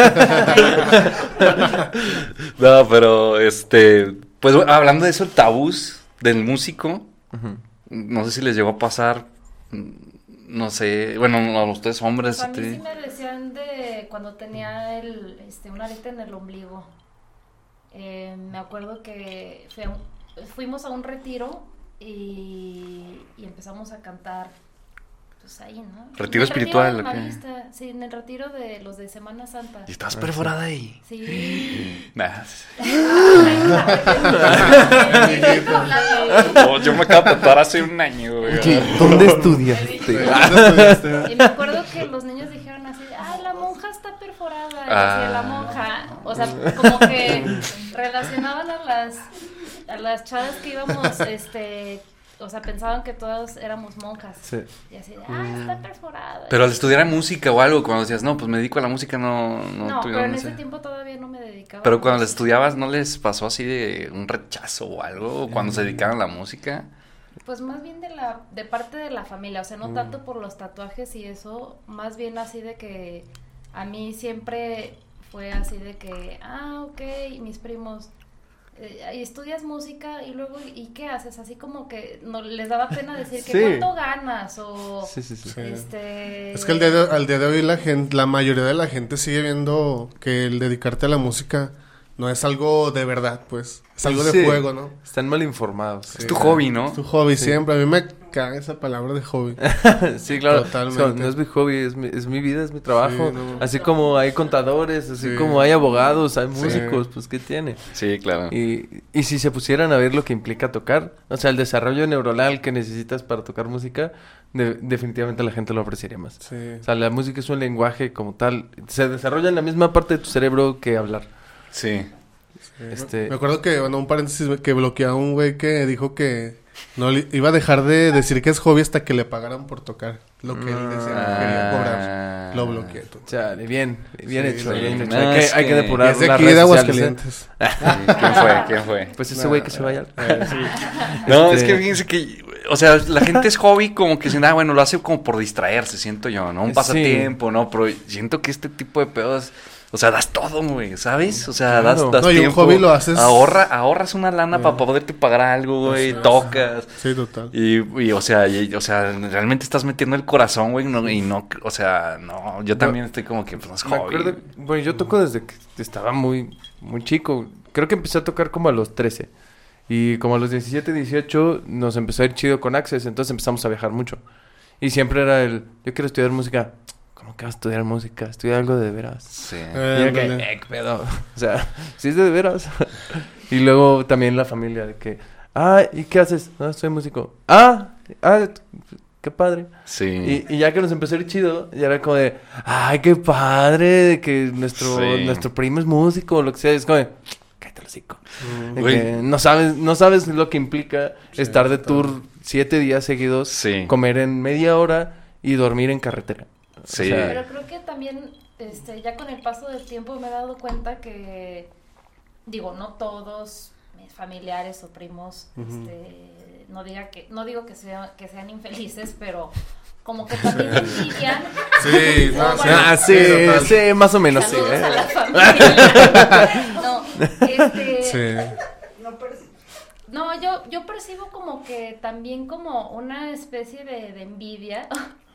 no, pero este, pues hablando de eso, tabús del músico, no sé si les llegó a pasar, no sé, bueno, a ustedes hombres, A mí este, sí me decían de cuando tenía el, este, una arita en el ombligo. Eh, me acuerdo que fui a un- fuimos a un retiro y, y empezamos a cantar. Pues ahí, ¿no? ¿Retiro espiritual? Marista, Sí, en el retiro de los de Semana Santa. y estabas perforada ahí. Sí. *gasps* Nah, no, *laughs* yo me acabo de tatuar hace un año, güey. ¿Dónde estudiaste? ¿Dónde estudiaste? Y me acuerdo que los niños dijeron así, ay, la monja está perforada. Y decía, Ah. la monja. O sea, como que relacionaban a las, a las chavas que íbamos, este, o sea, pensaban que todas éramos monjas. Sí. Y así de, ah, está perforada. Pero al estudiar música o algo, cuando decías, no, pues me dedico a la música, no, no, No, pero en ese- tiempo todavía no me dedicaba. Pero cuando música. estudiabas, ¿no les pasó así de un rechazo o algo? ¿O cuando se dedicaban a la música? Pues más bien de la de parte de la familia, o sea, no tanto por los tatuajes y eso, más bien así de que a mí siempre fue así de que, ah, ok, mis primos, y estudias música y luego, ¿y qué haces? Así como que no les daba pena decir que *laughs* Sí. cuánto ganas o Sí, sí, sí. Sí. este... Es que al día, de, al día de hoy la gente, la mayoría de la gente sigue viendo que el dedicarte a la música no es algo de verdad, pues. Es algo de Sí. juego, ¿no? Están mal informados. Es tu hobby, ¿no? Es tu hobby siempre. A mí me caga esa palabra de hobby. *laughs* sí, claro. Totalmente. O sea, no es mi hobby, es mi, es mi vida, es mi trabajo. Sí, no. Así como hay contadores, así Sí. como hay abogados, hay Sí. músicos, pues ¿qué tiene? Sí, claro. Y, y si se pusieran a ver lo que implica tocar, o sea, el desarrollo neuronal que necesitas para tocar música, de- definitivamente la gente lo apreciaría más. Sí. O sea, la música es un lenguaje como tal, se desarrolla en la misma parte de tu cerebro que hablar. Sí. Este- Me acuerdo que, bueno, un paréntesis, que bloqueó a un güey que dijo que no le- iba a dejar de decir que es hobby hasta que le pagaran por tocar lo que él decía que quería Ah. cobrar. Lo bloqueé. tú. O sea, bien, bien Sí, hecho, bien hecho. Hay, que, hay que depurar Es de las aquí de redes sociales, ¿eh? *laughs* Aguascalientes. *laughs* ¿Quién fue? ¿Quién fue? Pues ese güey que se vaya. *laughs* No, es Este- que fíjense que, o sea, la gente es hobby como que dicen, ah, bueno, lo hace como por distraerse, siento yo, ¿no? Un Sí. pasatiempo, ¿no? Pero siento que este tipo de pedos, o sea, das todo, güey, ¿sabes? O sea, das, Claro. das No, y un hobby lo haces- Ahorra, ahorras una lana para poderte pagar algo, güey, tocas. Sí, total. Y, y, o sea, y- o sea, realmente estás metiendo el corazón, güey, no, y no, o sea, no, yo también estoy como que, pues, no es Me acuerdo, bueno, yo toco desde que estaba muy, muy chico. Creo que empecé a tocar como a los 13. Y como a los 17, 18 nos empezó a ir chido con Access, entonces empezamos a viajar mucho. Y siempre era el, yo quiero estudiar música. ¿Cómo que vas a estudiar música? Estudia algo de veras. Sí. Eh, Y yo que, eh, qué pedo. O sea, *laughs* sí es de veras. *laughs* y luego también la familia de que, ah, ¿y qué haces? No, soy músico. Ah, ah, qué padre. Sí. Y, y ya que nos empezó a ir chido, ya era como de, ay, qué padre, de que nuestro, Sí. nuestro primo es músico o lo que sea. Es como de, cállate el hocico. Mm. Que no sabes, no sabes lo que implica Sí, estar de tour siete días seguidos, Sí. comer en media hora y dormir en carretera. O Sí. sea, Pero creo que también, este, ya con el paso del tiempo me he dado cuenta que, digo, no todos mis familiares o primos, este, no diga que, no digo que sea, que sean infelices, pero como que también envidian. Sí, *laughs* no, sí. bueno. ah, sí, total. sí, más o menos, sí. ¿eh? a la familia. *laughs* no, este, Sí. no, yo, yo percibo como que también como una especie de, de envidia.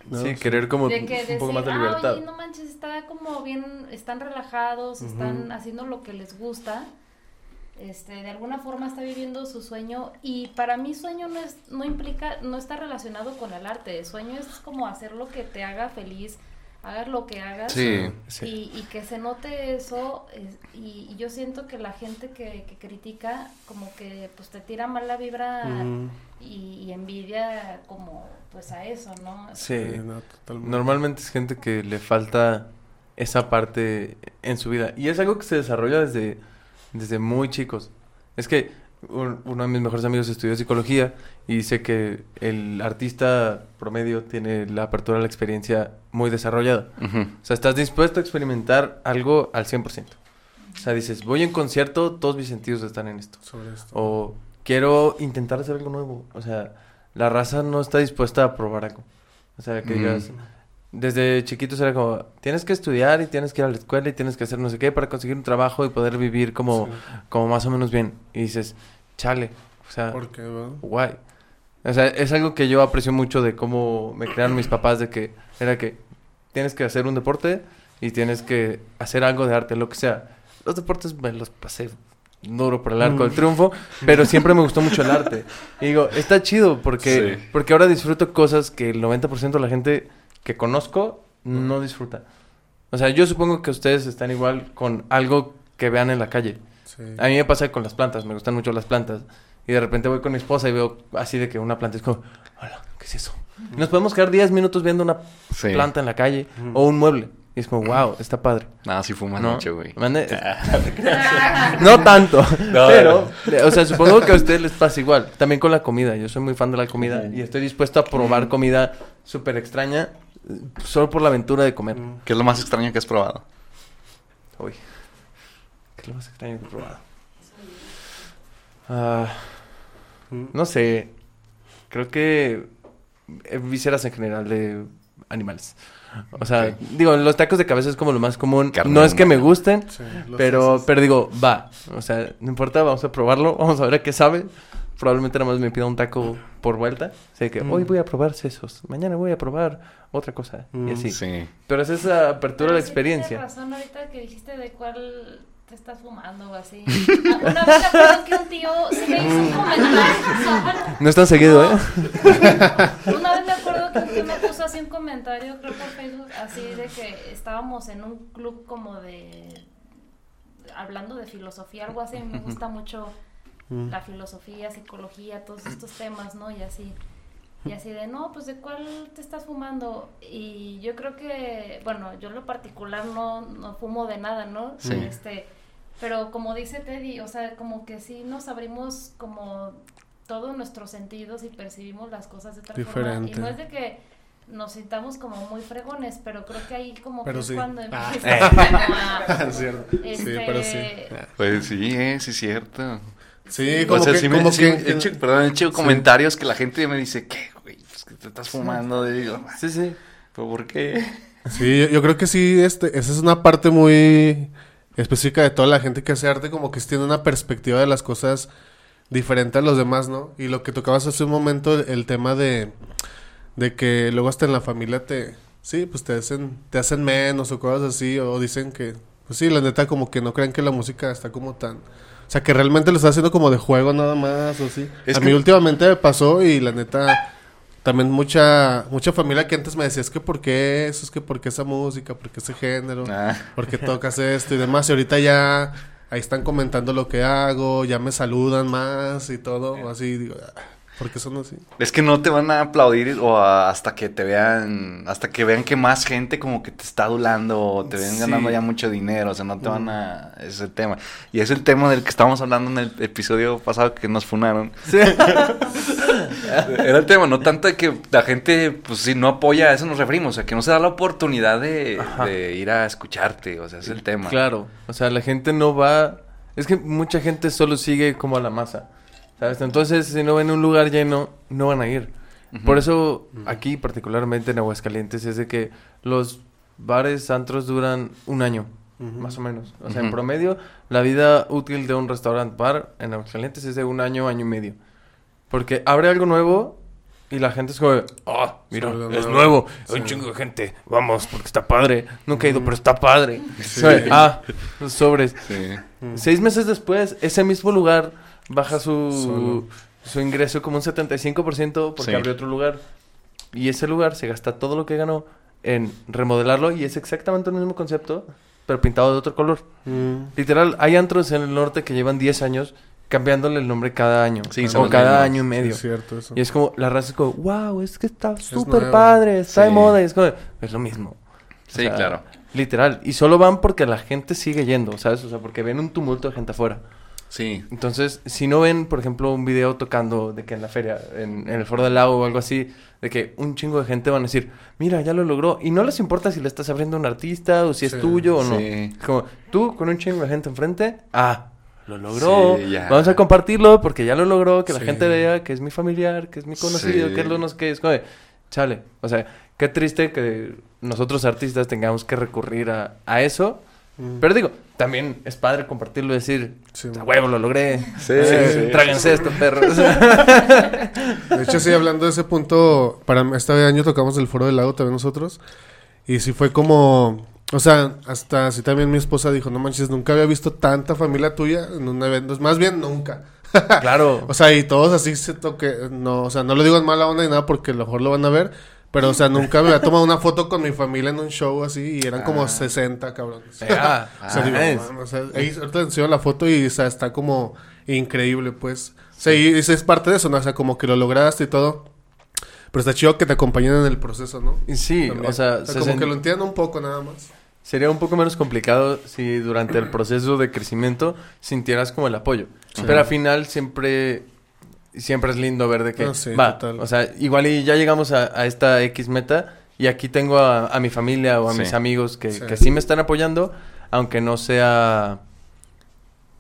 No, Sí, sí. querer como de que un decir, poco más de ah, libertad. oye, no manches, está como bien, están relajados, están haciendo lo que les gusta, este, de alguna forma está viviendo su sueño y para mí sueño no es, no implica, no está relacionado con el arte, sueño es como hacer lo que te haga feliz, hagas lo que hagas. Sí. Sí. Y, y que se note eso, es- y, y yo siento que la gente que, que critica, como que pues te tira mala vibra Mm, y, y envidia como pues a eso, ¿no? Sí. sí, no, totalmente. Normalmente es gente que le falta esa parte en su vida. Y es algo que se desarrolla desde, desde muy chicos. Es que un- uno de mis mejores amigos estudió psicología y dice que el artista promedio tiene la apertura a la experiencia muy desarrollada. O sea, estás dispuesto a experimentar algo al 100%. O sea, dices, voy en concierto, todos mis sentidos están en esto. Sobre esto. O quiero intentar hacer algo nuevo. O sea, la raza no está dispuesta a probar algo. O sea, que digas, desde chiquitos era como, tienes que estudiar y tienes que ir a la escuela y tienes que hacer no sé qué para conseguir un trabajo y poder vivir como, Sí. como más o menos bien. Y dices, chale, o sea, ¿Por qué, guay. O sea, es algo que yo aprecio mucho de cómo me crearon mis papás, de que era que tienes que hacer un deporte y tienes que hacer algo de arte, lo que sea. Los deportes me los pasé duro por el arco del Mm. triunfo, pero siempre me gustó mucho el arte. Y digo, está chido porque, Sí. porque ahora disfruto cosas que el 90% de la gente que conozco no disfruta. O sea, yo supongo que ustedes están igual con algo que vean en la calle. Sí. A mí me pasa con las plantas, me gustan mucho las plantas. Y de repente voy con mi esposa y veo así de que una planta es como, hola, ¿qué es eso? Y nos podemos quedar 10 minutos viendo una Sí. planta en la calle Ujú. o un mueble. Y es como, wow, está padre. Nada, sí fumas ¿No? mucho, güey. Mande- *laughs* no tanto, *laughs* No, pero, o sea, supongo que a ustedes les pasa igual. También con la comida. Yo soy muy fan de la comida y estoy dispuesto a probar comida súper extraña solo por la aventura de comer. Mm. ¿Qué es lo más extraño que has probado? Uy. ¿Qué es lo más extraño que he probado? Mm. no sé. Creo que vísceras en general de animales. O sea, Ok. digo, los tacos de cabeza es como lo más común. Carne no es que me gusten, Sí, pero, haces. pero digo, va. O sea, no importa, vamos a probarlo. Vamos a ver a qué sabe. Probablemente nada más me pida un taco por vuelta. Sé que Mm. hoy voy a probar sesos. Mañana voy a probar otra cosa. Y Mm. así. Sí. Pero es esa apertura a la Pero sí tienes experiencia. razón ahorita que dijiste de cuál te estás fumando o así. Ah, Una vez me acuerdo que un tío sí me hizo un comentario. No es tan seguido, ¿eh? Una vez me acuerdo que un tío me puso así un comentario, creo por Facebook, así de que estábamos en un club como de... hablando de filosofía, algo así. Me gusta mucho Mm. la filosofía, psicología, todos estos temas, ¿no? Y así. Y así de, no, pues de cuál te estás fumando. Y yo creo que, bueno, yo en lo particular no, no fumo de nada, ¿no? Sí. Este, pero como dice Teddy, o sea, como que sí nos abrimos como todos nuestros sentidos y percibimos las cosas de otra forma. Diferente. Y no es de que nos sintamos como muy fregones, pero creo que ahí como Pero que sí. es cuando Ah. empieza como a- *laughs* Es cierto. Sí, Este- pero sí. Pues sí, eh, sí es cierto. Sí, como o sea, que, sí me, como sí que- me- he hecho, perdón, he hecho comentarios que la gente me dice, ¿qué, güey? Pues que te estás fumando. Digo, Sí, sí. ¿pero por qué? Sí, yo, yo creo que sí, este, esa es una parte muy específica de toda la gente que hace arte, como que tiene una perspectiva de las cosas diferente a los demás, ¿no? Y lo que tocabas hace un momento, el, el tema de, de que luego hasta en la familia te, sí, pues te hacen, te hacen menos o cosas así, o dicen que, pues sí, la neta como que no creen que la música está como tan... O sea, que realmente lo está haciendo como de juego nada más, o así. Es a que- mí últimamente me pasó y la neta... También mucha mucha familia que antes me decía, es que por qué eso, es que por qué esa música, por qué ese género, Ah, por qué tocas esto y demás. Y ahorita ya ahí están comentando lo que hago, ya me saludan más y todo, o así, digo, ah, ¿por qué son así? es que no te van a aplaudir o a- hasta que te vean, hasta que vean que más gente como que te está adulando o te ven Sí. ganando ya mucho dinero, o sea, no te van a... Es el tema. Y es el tema del que estábamos hablando en el episodio pasado que nos funaron. Sí. *laughs* Era el tema, no tanto de que la gente, pues sí, no apoya, a eso nos referimos, o sea, que no se da la oportunidad de ir a escucharte, o sea, es el tema. Claro, o sea, la gente no va... Es que mucha gente solo sigue como a la masa, ¿sabes? Entonces, si no ven un lugar lleno, no van a ir. Ujú. Por eso, aquí, particularmente en Aguascalientes, es de que los bares, antros duran un año, Ujú. más o menos. O sea, en promedio, la vida útil de un restaurant bar en Aguascalientes es de un año, año y medio. Porque abre algo nuevo y la gente es como, ah, mira, Solo es nuevo". Sí. hay un chingo de gente, vamos, porque está padre. Nunca he ido, pero está padre. Sí. Ah, los sobres. Sí. Seis meses después, ese mismo lugar baja su, su ingreso como un 75% porque Sí. abrió otro lugar. Y ese lugar se gasta todo lo que ganó en remodelarlo y es exactamente el mismo concepto, pero pintado de otro color. Mm. Literal, hay antros en el norte que llevan 10 años cambiándole el nombre cada año. Sí, o cada mismos. año y medio. Es cierto eso. Y es como, la raza es como, wow, es que está súper padre, está de moda. Y es como, es lo mismo. O Sí, sea, claro. Literal. Y solo van porque la gente sigue yendo, ¿sabes? O sea, porque ven un tumulto de gente afuera. Sí. Entonces, si no ven, por ejemplo, un video tocando de que en la feria, en, en el Foro del Lago o algo así, de que un chingo de gente van a decir, mira, ya lo logró. Y no les importa si le estás abriendo a un artista o si Sí, es tuyo o no. sí. Como, tú con un chingo de gente enfrente, ah, lo logró. Sí, ya. Vamos a compartirlo porque ya lo logró, que la gente vea que es mi familiar, que es mi conocido, que es lo no sé qué. Es como, de, chale. O sea, qué triste que nosotros artistas tengamos que recurrir a, a eso. Mm. Pero digo, también es padre compartirlo y decir, Sí. a huevo, lo logré. Sí, Eh, sí. Tráguense esto, perros. *laughs* De hecho, sí, hablando de ese punto, para este año tocamos el Foro del Lago también nosotros. Y sí fue como... O sea, hasta así también mi esposa dijo, no manches, nunca había visto tanta familia tuya en un evento. Más bien, nunca. claro. *laughs* O sea, y todos así se toque... No, o sea, no lo digo en mala onda ni nada porque a lo mejor lo van a ver. Pero, o sea, nunca me había tomado una foto con mi familia en un show así y eran como Ah. 60, cabrones. Ah, *laughs* O sea, digo, ah, no mames, o sea, ahí ahorita te enseño la foto y o sea, está como increíble, pues. O sea, y eso es parte de eso, ¿no? O sea, como que lo lograste y todo. Pero está chido que te acompañen en el proceso, ¿no? y sí, También. o sea, se como sen- que lo entiendan un poco nada más. sería un poco menos complicado si durante el proceso de crecimiento sintieras como el apoyo. Pero al final siempre siempre es lindo ver de que Ah, sí, va, total. o sea, igual y ya llegamos a, a esta X meta y aquí tengo a, a mi familia o a Sí. mis amigos que Sí. que sí me están apoyando, aunque no sea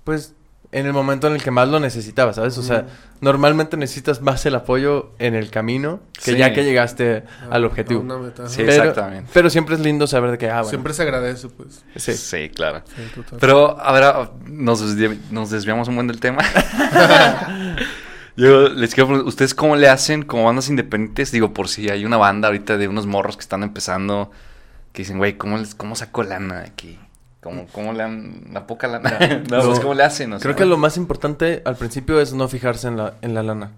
pues en el momento en el que más lo necesitaba, ¿sabes? O sea, normalmente necesitas más el apoyo en el camino que Sí. ya que llegaste al A objetivo. una meta, ajá. Sí, Pero- exactamente. Pero siempre es lindo saber de que, ah, bueno. Siempre se agradece, pues. Sí. Sí, claro. Sí, total. Pero, a ver, nos, desvi- nos desviamos un buen del tema. *laughs* Yo les quiero preguntar, ¿ustedes cómo le hacen como bandas independientes? Digo, por si hay una banda ahorita de unos morros que están empezando, que dicen, güey, ¿cómo, les- ¿cómo saco lana aquí? ¿Cómo, ¿Cómo le dan la poca lana? *laughs* no, pues, ¿cómo le hacen? O Creo sea, que lo más importante al principio es no fijarse en la, en la lana.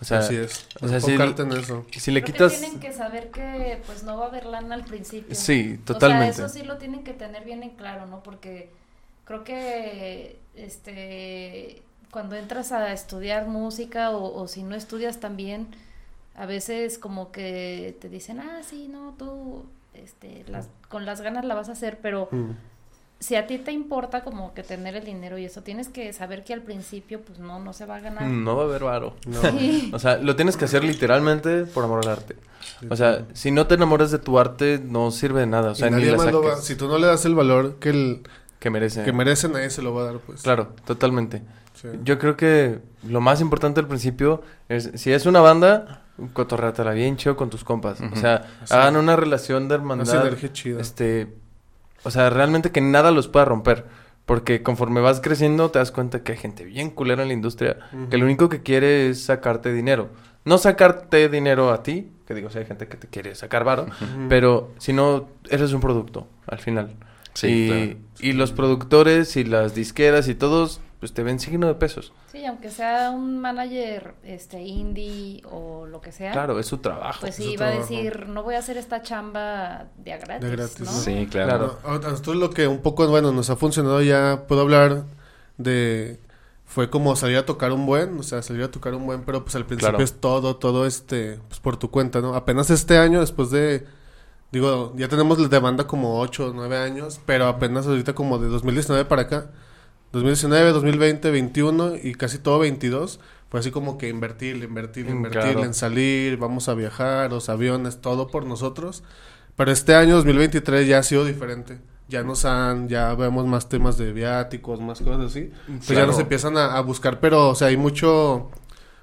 O sea, Así es. o sea, si- Enfocarte en eso. si le Creo quitas... que tienen que saber que pues no va a haber lana al principio. Sí, totalmente. O sea, eso sí lo tienen que tener bien en claro, ¿no? Porque creo que este cuando entras a estudiar música o, o si no estudias también, a veces como que te dicen, ah, sí, no, tú este, las, con las ganas la vas a hacer, pero Mm. si a ti te importa como que tener el dinero y eso, tienes que saber que al principio pues no, no se va a ganar. No va a haber varo. No. *laughs* Sí. O sea, lo tienes que hacer literalmente por amor al arte. O sea, si no te enamoras de tu arte, no sirve de nada. O sea, Y ni nadie más lo va- Si tú no le das el valor que, el, que merece. que merece, nadie se lo va a dar, pues. Claro, totalmente. Sí. Yo creo que lo más importante al principio es, si es una banda, cotorrátala bien chido con tus compas. O sea, Así. hagan una relación de Una hermandad. sinergia chida. Este, o sea, realmente que nada los pueda romper. Porque conforme vas creciendo te das cuenta que hay gente bien culera en la industria que lo único que quiere es sacarte dinero. No sacarte dinero a ti, que digo, si hay gente que te quiere sacar varo, pero si no, eres un producto al final. Sí, y, claro. y los productores y las disqueras y todos, pues te ven signo de pesos. Sí, aunque sea un manager este indie o lo que sea. Claro, es su trabajo. Pues sí, va a decir, no voy a hacer esta chamba de a gratis, De gratis, ¿no? ¿no? Sí, claro. Claro. A nosotros lo que un poco, bueno, nos ha funcionado ya, puedo hablar de... Fue como salir a tocar un buen, o sea, salir a tocar un buen, pero pues al principio Claro. es todo, todo este, pues por tu cuenta, ¿no? Apenas este año, después de, digo, ya tenemos de banda como 8 o 9 años, pero apenas ahorita como de 2019 para acá, 2019, 2020, 21 y casi todo 22, fue así como que invertir, invertir, Mm, invertir claro. en salir, vamos a viajar, los aviones, todo por nosotros. Pero este año 2023 ya ha sido diferente. Ya nos han, ya vemos más temas de viáticos, más cosas así. Pues ya nos empiezan a, a buscar, pero o sea, hay mucho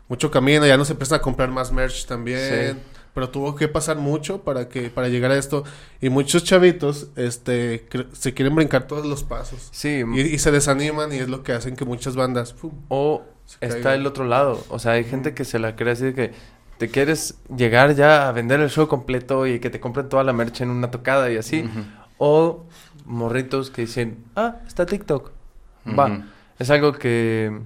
mucho camino, ya nos empiezan a comprar más merch también. Sí. Pero tuvo que pasar mucho para que para llegar a esto y muchos chavitos este se quieren brincar todos los pasos. Sí, Y, y se desaniman y es lo que hacen que muchas bandas ¡pum! o está el otro lado. O sea, hay gente que se la cree así de que te quieres llegar ya a vender el show completo y que te compren toda la merch en una tocada y así. O morritos que dicen, ah, está TikTok. Va. Es algo que,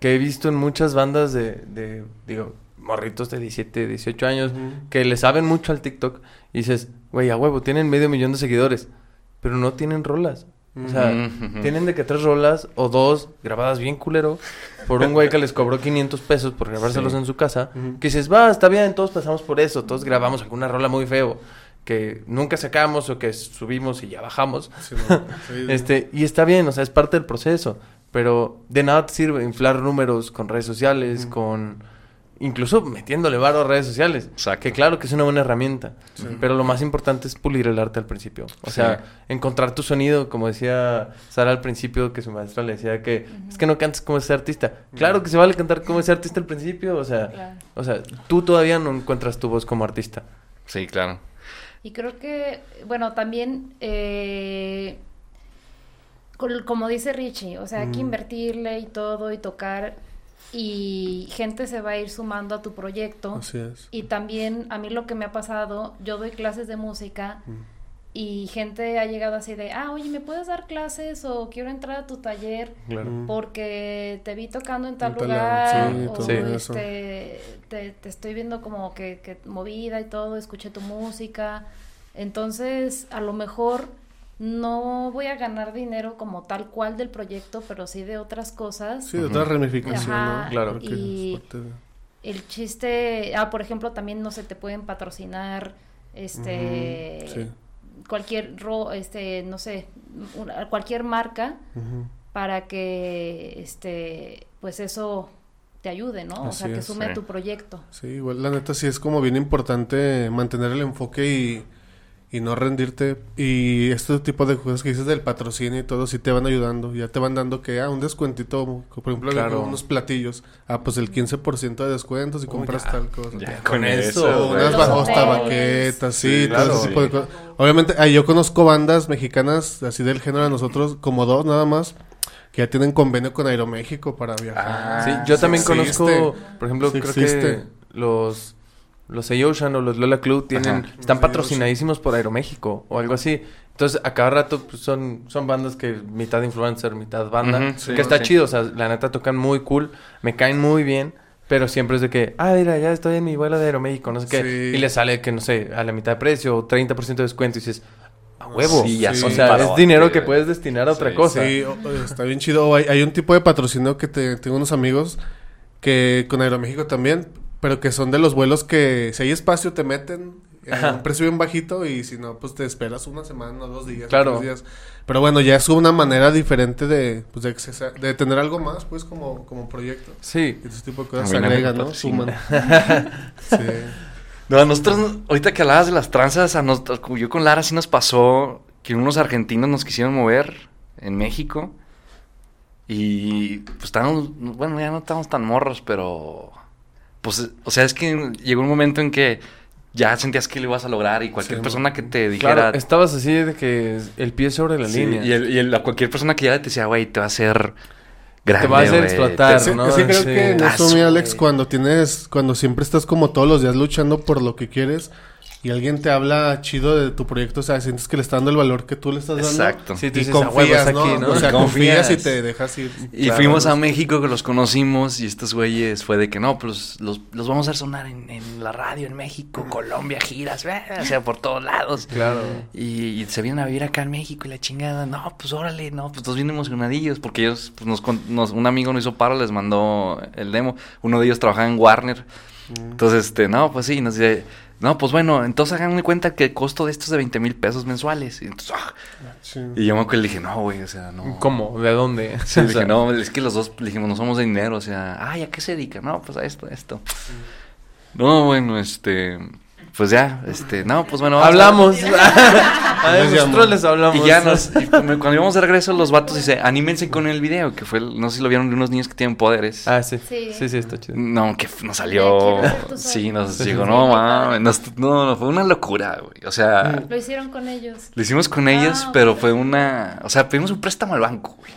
que he visto en muchas bandas de, de, digo, morritos de 17, 18 años que le saben mucho al TikTok y dices, güey, a huevo, tienen medio millón de seguidores, pero no tienen rolas. O sea, tienen de que tres rolas o dos grabadas bien culero por un güey que les cobró 500 pesos por grabárselos Sí. en su casa. Que dices, va, está bien, todos pasamos por eso, todos grabamos alguna rola muy feo que nunca sacamos o que subimos y ya bajamos. Sí, no, sí, *laughs* Este, y está bien, o sea, es parte del proceso. Pero de nada te sirve inflar números con redes sociales, con... Incluso metiéndole varo a redes sociales. Exacto. Que claro que es una buena herramienta. Sí. Pero lo más importante es pulir el arte al principio. O sea, encontrar tu sonido, como decía Sara al principio, que su maestra le decía que es que no cantes como ese artista. Claro que se vale cantar como ese artista al principio. O sea, Claro. o sea, tú todavía no encuentras tu voz como artista. Sí, claro. Y creo que, bueno, también, eh, como dice Richie, o sea, hay que Mm. invertirle y todo y tocar y gente se va a ir sumando a tu proyecto. Así es. Y también a mí lo que me ha pasado, yo doy clases de música Mm. y gente ha llegado así de, ah, oye, ¿me puedes dar clases o quiero entrar a tu taller? Claro. Mm. porque te vi tocando en tal En tal lugar lado, sí, o todo eso. este, te, te estoy viendo como que, que movida y todo, escuché tu música. Entonces, a lo mejor no voy a ganar dinero como tal cual del proyecto, pero sí de otras cosas. Sí, de otra Ujú. ramificación, Ajá, ¿no? Claro. Porque y- El chiste, ah, por ejemplo, también no sé, te pueden patrocinar este sí. cualquier ro, este, no sé, una- cualquier marca para que este pues eso te ayude, ¿no? o sea, que es, sume sí. a tu proyecto. Sí, igual la neta sí es como bien importante mantener el enfoque y, y no rendirte. Y este tipo de cosas que dices del patrocinio y todo, sí te van ayudando. Ya te van dando que, ah, un descuentito, por ejemplo, Claro. unos platillos. Ah, pues el 15% de descuento si Oh, compras ya. tal cosa. Ya, con con eso, unas bajos tabaquetas, sí, Sí, todo ese tipo de cosas. Obviamente, ah, yo conozco bandas mexicanas así del género de nosotros, como dos nada más, que ya tienen convenio con Aeroméxico para viajar. Ah, Sí, yo sí también existe. conozco, por ejemplo, Sí creo existe. que los los Ocean o los Lola Club tienen Ajá. están Los patrocinadísimos por Aeroméxico o algo así. Entonces, a cada rato pues, son son bandas que mitad influencer, mitad banda, sí, que está sí. chido, o sea, la neta tocan muy cool, me caen muy bien. Pero siempre es de que, ah, mira, ya estoy en mi vuelo de Aeroméxico, no sé qué. Sí. Y le sale que, no sé, a la mitad de precio o 30% de descuento. Y dices, a huevo. Sí, ya Sí. o sea, es dinero que puedes destinar a otra Sí, cosa. Sí, está bien chido. O Hay, hay un tipo de patrocinio que te, tengo unos amigos que con Aeroméxico también, pero que son de los vuelos que si hay espacio te meten en Ajá. un precio bien bajito y si no, pues te esperas una semana o dos días. Claro. tres días. Pero bueno, ya es una manera diferente de, pues, de, accesa- de tener algo más, pues, como, como proyecto. Sí. Y ese tipo de cosas se agregan, ¿no? Suman. *laughs* sí. No, a nosotros, ahorita que hablabas de las tranzas, a nosotros, yo con Lara sí nos pasó que unos argentinos nos quisieron mover en México. Y pues estábamos, bueno, ya no estábamos tan morros, pero pues, o sea, es que llegó un momento en que ya sentías que lo ibas a lograr y cualquier Sí, persona que te dijera... Claro, estabas así de que el pie sobre la Sí, línea. Y, el- y el- a cualquier persona que ya te decía, güey, te va a hacer grande, va a hacer explotar, te- Sí, ¿no? sí, creo Sí. que en eso, mi Alex, cuando tienes, cuando siempre estás como todos los días luchando por lo que quieres y alguien te habla chido de tu proyecto, o sea, sientes que le está dando el valor que tú le estás dando. Exacto. Sí, tú Y dices, "A huevo, confías, ¿no? aquí, ¿no? O sea, confías y te dejas ir. Y Claro. fuimos a México que los conocimos y estos güeyes fue de que no, pues los, los vamos a hacer sonar en, en la radio en México, Colombia, giras, o sea, por todos lados. Claro. Y, y se vienen a vivir acá en México y la chingada, no, pues órale, no, pues todos bien emocionadillos porque ellos, pues nos, con- nos- un amigo nos hizo paro, les mandó el demo, uno de ellos trabajaba en Warner, entonces, este, no, pues sí, nos dice, no, pues bueno, entonces hagan cuenta que el costo de esto es de 20 mil pesos mensuales. Y, entonces, ah, Sí. y yo me acuerdo y le dije, no, güey, o sea, no. ¿Cómo? ¿De dónde? *laughs* Sí, *laughs* O dije, no, es que los dos le dijimos, no somos de dinero, o sea, ay, ¿a qué se dedica? No, pues a esto, a esto. No, bueno, este, pues ya, este, no, pues bueno. a- Hablamos. *laughs* a Les nosotros les hablamos. Y ya nos, y cuando íbamos de regreso, los vatos dice, anímense con el video, que fue, el- no sé si lo vieron de unos niños que tienen poderes. Ah, sí. Sí. Sí, sí, está chido. No, que nos salió, sí, nos llegó, no mames, no, no, fue una locura, güey, o sea, Lo hicieron con ellos. lo hicimos con ellos, Ah, pero fue una, o sea, pedimos un préstamo al banco, güey.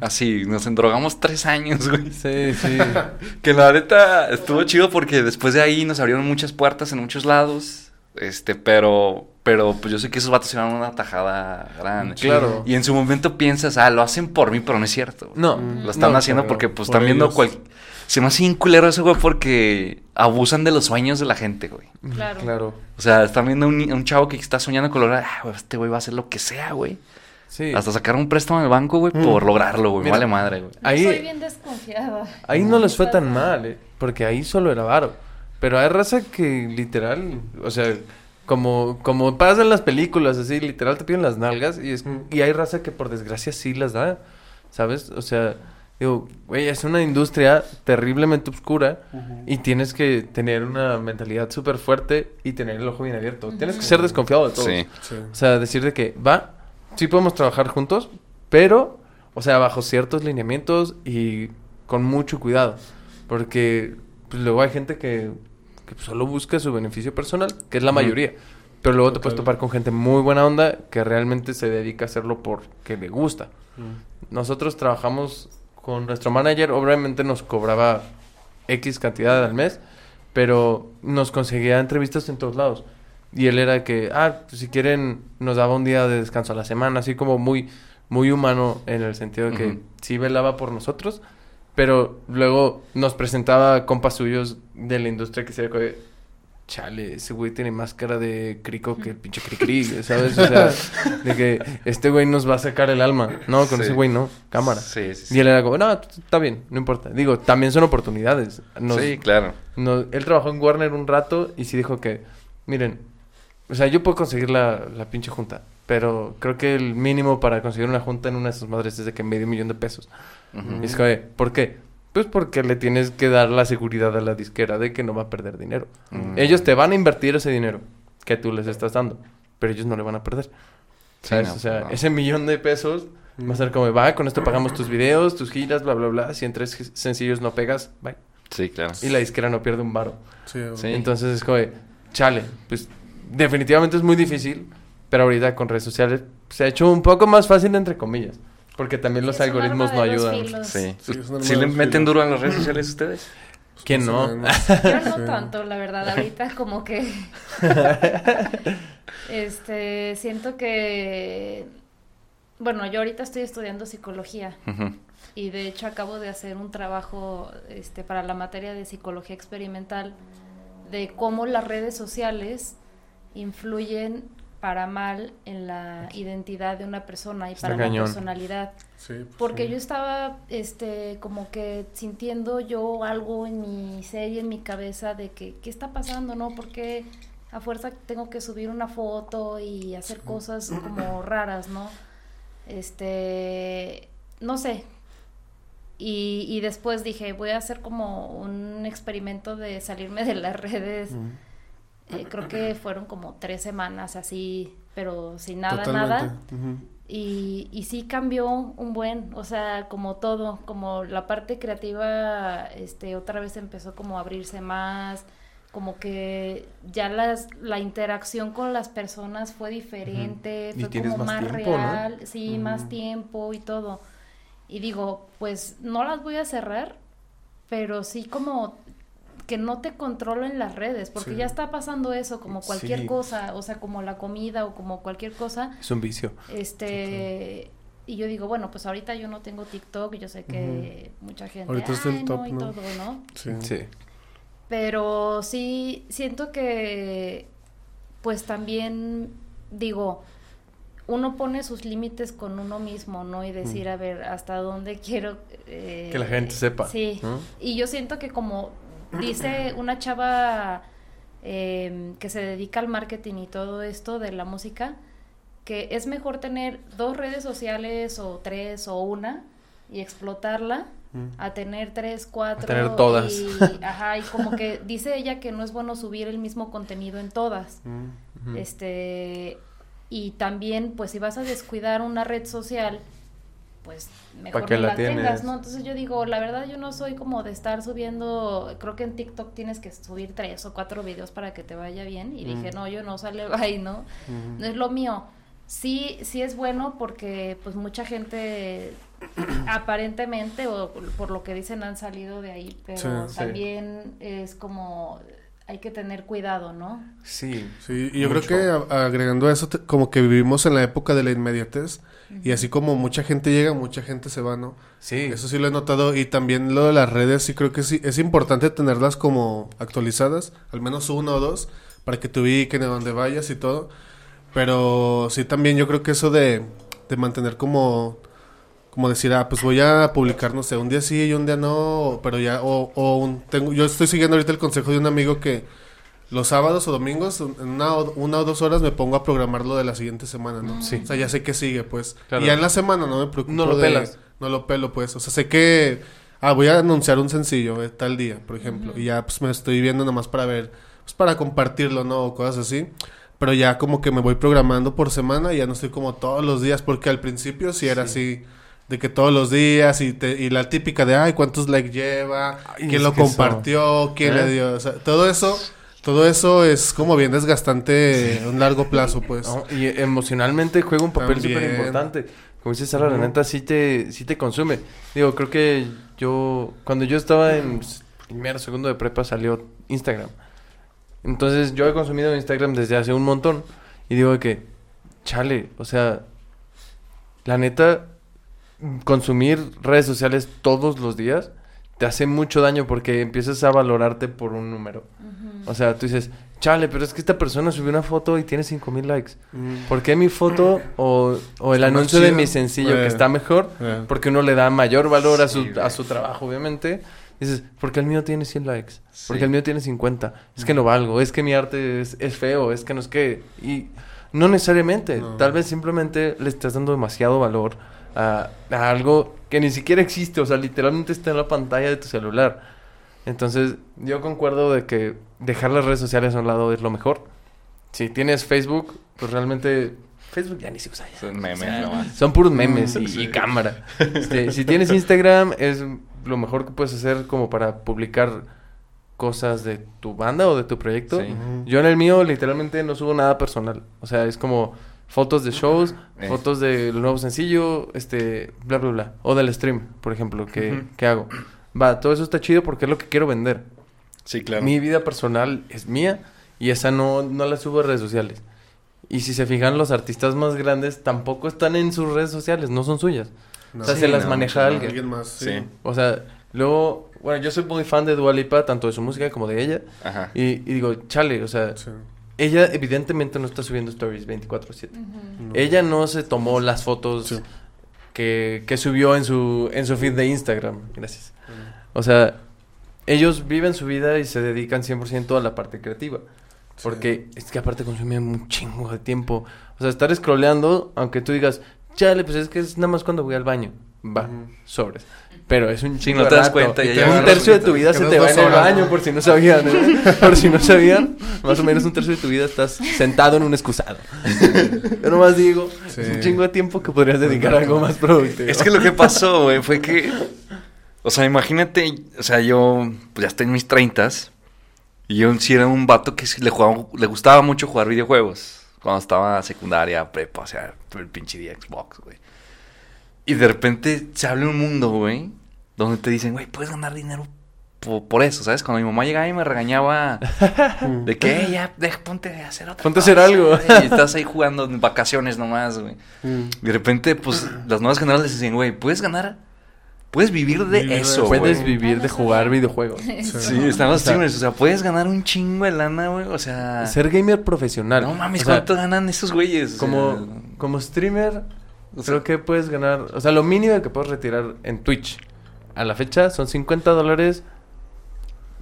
Así, nos endrogamos tres años, güey. Sí, sí. *laughs* Que la neta estuvo chido porque después de ahí nos abrieron muchas puertas en muchos lados. Este, pero, pero pues yo sé que esos vatos a una tajada grande. Claro. Y en su momento piensas, ah, lo hacen por mí, pero no es cierto. No. Lo están no, haciendo porque pues por están viendo cual... Se me hace un culero eso, güey, porque abusan de los sueños de la gente, güey. Claro. Claro. O sea, están viendo un, ni- un chavo que está soñando con lograr, ah, güey, este güey va a hacer lo que sea, güey. Sí. Hasta sacar un préstamo en el banco, güey, por lograrlo, güey. Vale madre, güey. Yo Ahí- soy bien desconfiada. Ahí no les fue tan mal, ¿eh? Porque ahí solo era varo. Pero hay raza que literal, o sea, como, como pasa en las películas, así, literal te piden las nalgas y, es, Mm. y hay raza que por desgracia sí las da, ¿sabes? O sea, digo, güey, es una industria terriblemente oscura y tienes que tener una mentalidad súper fuerte y tener el ojo bien abierto. Tienes que ser desconfiado de todo. Sí. Sí. O sea, decir de que, va, sí podemos trabajar juntos, pero, o sea, bajo ciertos lineamientos y con mucho cuidado. Porque pues, luego hay gente que, que solo busca su beneficio personal, que es la mayoría. Pero luego te puedes topar con gente muy buena onda que realmente se dedica a hacerlo porque le gusta. Mm. Nosotros trabajamos con nuestro manager, obviamente nos cobraba X cantidad al mes, pero nos conseguía entrevistas en todos lados. Y él era que, ah, pues si quieren, nos daba un día de descanso a la semana, así como muy, muy humano en el sentido de que sí velaba por nosotros, pero luego nos presentaba compas suyos de la industria que se ve chale, ese güey tiene más cara de crico que el pinche cricri, *laughs* ¿sabes? O sea, de que este güey nos va a sacar el alma. No, con Sí. ese güey no, cámara. Sí, sí, sí. Y él era como, no, está bien, no importa. Digo, también son oportunidades. Nos- Sí, claro. nos- él trabajó en Warner un rato y sí dijo que, miren, o sea, yo puedo conseguir la, la pinche junta, pero creo que el mínimo para conseguir una junta en una de esas madres es de que medio millón de pesos. Ujú. Y es como, de, ¿por qué? Pues porque le tienes que dar la seguridad a la disquera de que no va a perder dinero. Mm. Ellos te van a invertir ese dinero que tú les estás dando, pero ellos no le van a perder. Sí, ¿Sabes? no, o sea, no. ese millón de pesos va a ser como, va, con esto pagamos tus videos, tus giras, bla, bla, bla. Si en tres sencillos no pegas, bye. Sí, claro. Y la disquera no pierde un varo. Sí, Sí. Entonces es como, de, chale, pues definitivamente es muy difícil, pero ahorita con redes sociales se ha hecho un poco más fácil, entre comillas. Porque también los algoritmos no ayudan. filos. Sí. Sí, es un ¿Sí arma le meten duro a las redes sociales ustedes? ¿Quién Más o *laughs* no? Yo no Sí. tanto, la verdad. Ahorita como que... *laughs* este, siento que... Bueno, yo ahorita estoy estudiando psicología y de hecho acabo de hacer un trabajo este, para la materia de psicología experimental de cómo las redes sociales influyen para mal en la identidad de una persona y Está para la cañón. personalidad. Sí, pues, Porque sí. yo estaba, este, como que sintiendo yo algo en mi ser y en mi cabeza de que, ¿qué está pasando, no? Porque a fuerza tengo que subir una foto y hacer cosas *clears throat* como raras, ¿no? Este, no sé. Y, y después dije, voy a hacer como un experimento de salirme de las redes. Mm. Eh, creo que fueron como tres semanas así, pero sin nada, Totalmente. nada. Y, y sí cambió un buen, o sea, como todo, como la parte creativa, este, otra vez empezó como a abrirse más, como que ya las, la interacción con las personas fue diferente, Y fue como más más, tiempo, ¿no? real, sí, más tiempo y todo. Y digo, pues no las voy a cerrar, pero sí como que no te controlen las redes, porque Sí. ya está pasando eso, como cualquier Sí. cosa, o sea, como la comida o como cualquier cosa. Es un vicio. Este, y yo digo, bueno, pues ahorita yo no tengo TikTok, yo sé que mucha gente, Ahorita es el "Ay, top, no", y ¿no? todo, ¿no? Sí. Sí. Pero sí, siento que, pues también, digo, uno pone sus límites con uno mismo, ¿no? Y decir, a ver, hasta dónde quiero... eh, Que la gente sepa, Sí. ¿no? Y yo siento que como dice una chava eh, que se dedica al marketing y todo esto de la música, que es mejor tener dos redes sociales o tres o una y explotarla Mm. a tener tres, cuatro. tener todas. Y, *laughs* ajá, y como que dice ella que no es bueno subir el mismo contenido en todas. Mm. Este, y también, pues si vas a descuidar una red social, pues mejor no la la, tengas, tienes? ¿no? Entonces yo digo, la verdad yo no soy como de estar subiendo, creo que en TikTok tienes que subir tres o cuatro videos para que te vaya bien. Y dije, Mm. no, yo no sale *laughs* ahí, ¿no? No es lo mío. Sí, sí es bueno porque pues mucha gente *clears throat* aparentemente o por lo que dicen han salido de ahí, pero Sí, sí. también es como hay que tener cuidado, ¿no? Sí. Sí, y yo Mucho. creo que agregando a eso, te- como que vivimos en la época de la inmediatez y así como mucha gente llega, mucha gente se va, ¿no? Sí. Eso sí lo he notado y también lo de las redes, sí creo que sí, es importante tenerlas como actualizadas, al menos uno o dos, para que te ubiquen a donde vayas y todo. Pero sí también yo creo que eso de, de mantener como, como decir, ah, pues voy a publicar, no sé, un día sí y un día no, pero ya, o, o un- tengo, yo estoy siguiendo ahorita el consejo de un amigo que los sábados o domingos, en una o, una o dos horas me pongo a programar lo de la siguiente semana, ¿no? Sí. O sea, ya sé que sigue, pues. Claro. Y ya en la semana no me preocupo No lo de- pelas. no lo pelo, pues. O sea, sé que... Ah, voy a anunciar un sencillo eh, tal día, por ejemplo. Y ya, pues, me estoy viendo nomás para ver... Pues, para compartirlo, ¿no? O cosas así. Pero ya como que me voy programando por semana y ya no estoy como todos los días. Porque al principio sí era así... De que todos los días y, te- y la típica de... Ay, ¿cuántos likes lleva? Ay, ¿Quién lo eso- compartió? ¿Quién ¿Eh? le dio? O sea, todo eso... Todo eso es como bien desgastante a un largo plazo, pues. No, y emocionalmente juega un papel súper importante. Como dice Sara, la neta sí te, sí te consume. Digo, creo que yo, cuando yo estaba en primero, segundo de prepa, salió Instagram. Entonces yo he consumido Instagram desde hace un montón. Y digo que, chale, o sea, la neta, consumir redes sociales todos los días te hace mucho daño porque empiezas a valorarte por un número. O sea, tú dices, chale, pero es que esta persona subió una foto y tiene 5000 likes. Mm. ¿Por qué mi foto o, o el anuncio de chido. mi sencillo que Eh. está mejor? Eh. Porque uno le da mayor valor a su, Sí, a su trabajo, obviamente. Dices, porque el mío tiene 100 likes. Sí. Porque el mío tiene 50. Es que no valgo. Es que mi arte es, es feo. Es que no es que... Y no necesariamente. No. Tal vez simplemente le estás dando demasiado valor a, a algo que ni siquiera existe. O sea, literalmente está en la pantalla de tu celular. Entonces, yo concuerdo de que dejar las redes sociales a un lado es lo mejor. Si tienes Facebook, pues realmente Facebook ya ni se usa ya. Son memes nomás. Son puros memes y, Sí. y cámara. *laughs* Este, si tienes Instagram, es lo mejor que puedes hacer como para publicar cosas de tu banda o de tu proyecto. Sí. Yo en el mío literalmente no subo nada personal. O sea, es como fotos de shows, Eh. fotos del nuevo sencillo, este, bla, bla, bla. O del stream, por ejemplo, que, que hago. Va, todo eso está chido porque es lo que quiero vender. Sí, claro. Mi vida personal es mía y esa no, no la subo a redes sociales. Y si se fijan, los artistas más grandes tampoco están en sus redes sociales, no son suyas. No. o sea, Sí, se las no, maneja no, alguien. Alguien más, sí. Sí. O sea, luego, bueno, yo soy muy fan de Dua Lipa, tanto de su música como de ella. Ajá. Y, y digo, chale, o sea, Sí. Ella evidentemente no está subiendo stories 24/7. No. Ella no se tomó las fotos Sí. que, que subió en su, en su feed de Instagram. Gracias. O sea, ellos viven su vida y se dedican 100% a la parte creativa. Porque es que aparte consumen un chingo de tiempo. O sea, estar scrolleando, aunque tú digas, chale, pues es que es nada más cuando voy al baño. Va, Ujú. sobres. Pero es un chingo no de te das rato. cuenta, ya un tercio de tu vida que se no te es va en el baño, ¿no? por si no sabían. ¿eh? *laughs* por si no sabían, más o menos un tercio de tu vida estás sentado en un excusado. Yo nomás digo, Sí. es un chingo de tiempo que podrías dedicar a algo más productivo. Es que lo que pasó, güey, fue que. O sea, imagínate, o sea, yo pues ya estoy en mis treintas. Y yo sí era un vato que le, jugaba, le gustaba mucho jugar videojuegos. Cuando estaba secundaria, prepa, o sea, el pinche día Xbox, güey. Y de repente se abre un mundo, güey, donde te dicen, güey, puedes ganar dinero po- por, eso, ¿sabes? Cuando mi mamá llegaba y me regañaba *laughs* de que, "Eh, ya, deja, ponte a hacer otra Ponte a hacer algo". güey, Y estás ahí jugando en vacaciones nomás, güey. Mm. De repente, pues, las nuevas generaciones dicen, güey, puedes ganar, puedes vivir de Vivir eso, eso, Puedes güey. vivir de jugar videojuegos. Sí, están los streamers, o sea, puedes ganar un chingo de lana, güey, o sea... Ser gamer profesional. No mames, O sea, ¿cuánto ganan esos güeyes? O como, sea, como streamer, o sea, creo que puedes ganar. O sea, lo mínimo que puedes retirar en Twitch a la fecha son 50 dólares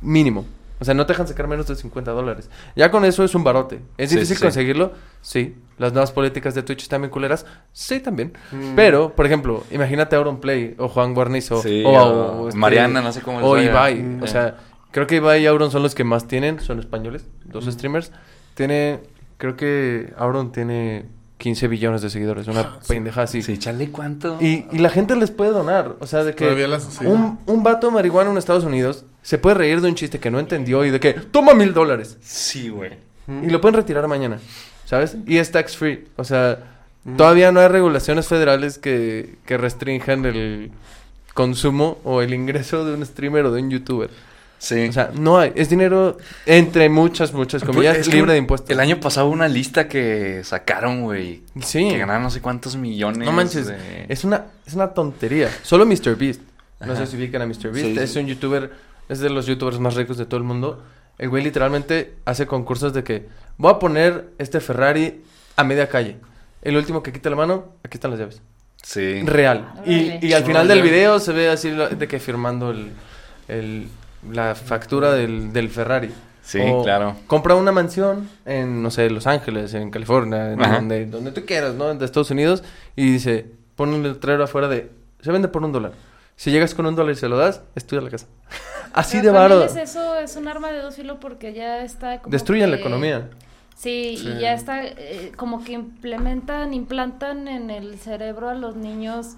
mínimo. O sea, no te dejan sacar menos de 50 dólares. Ya con eso es un barote. ¿Es Sí, difícil sí. conseguirlo? Sí. ¿Las nuevas políticas de Twitch están bien culeras? Sí, también. Mm. Pero, por ejemplo, imagínate a Auronplay o Juan Guarnizo Sí, o, o este, Mariana, no sé cómo O. Ibai. Mm. O sea, creo que Ibai y Auron son los que más tienen. Son españoles, dos Mm. streamers. Tiene, creo que Auron tiene 15 billones de seguidores. Una Ah, sí. pendeja así. Sí, chale, ¿cuánto? Y, y la gente les puede donar. O sea, de que Todavía las- sí. un, un vato marihuano en Estados Unidos se puede reír de un chiste que no entendió y de que toma mil dólares. Sí, güey. Y lo pueden retirar mañana. ¿Sabes? Y es tax free. O sea, Mm. todavía no hay regulaciones federales que, que restrinjan el consumo o el ingreso de un streamer o de un youtuber. Sí. O sea, no hay. Es dinero entre muchas, muchas comillas, Pues, es que libre de impuestos. El año pasado hubo una lista que sacaron, güey. Sí. Que ganaron no sé cuántos millones. No manches, de- es una, es una tontería. Solo MrBeast. No Ajá. sé si ubican a MrBeast. Sí, es sí. un youtuber, es de los youtubers más ricos de todo el mundo. El güey literalmente hace concursos de que voy a poner este Ferrari a media calle. El último que quita la mano, aquí están las llaves. Sí. Real. Y, y al final del video se ve así de que firmando el, el- la factura del, del Ferrari. Sí, O claro. Compra una mansión en, no sé, Los Ángeles, en California, en donde, donde tú quieras, ¿no? De Estados Unidos. Y dice, pone un letrero afuera de, se vende por un dólar. Si llegas con un dólar y se lo das, es tuya la casa. *laughs* Así Pero de varo. es eso, es un arma de dos filos porque ya está como Destruyen la economía. Sí, Sí. y ya está eh, como que implementan, implantan en el cerebro a los niños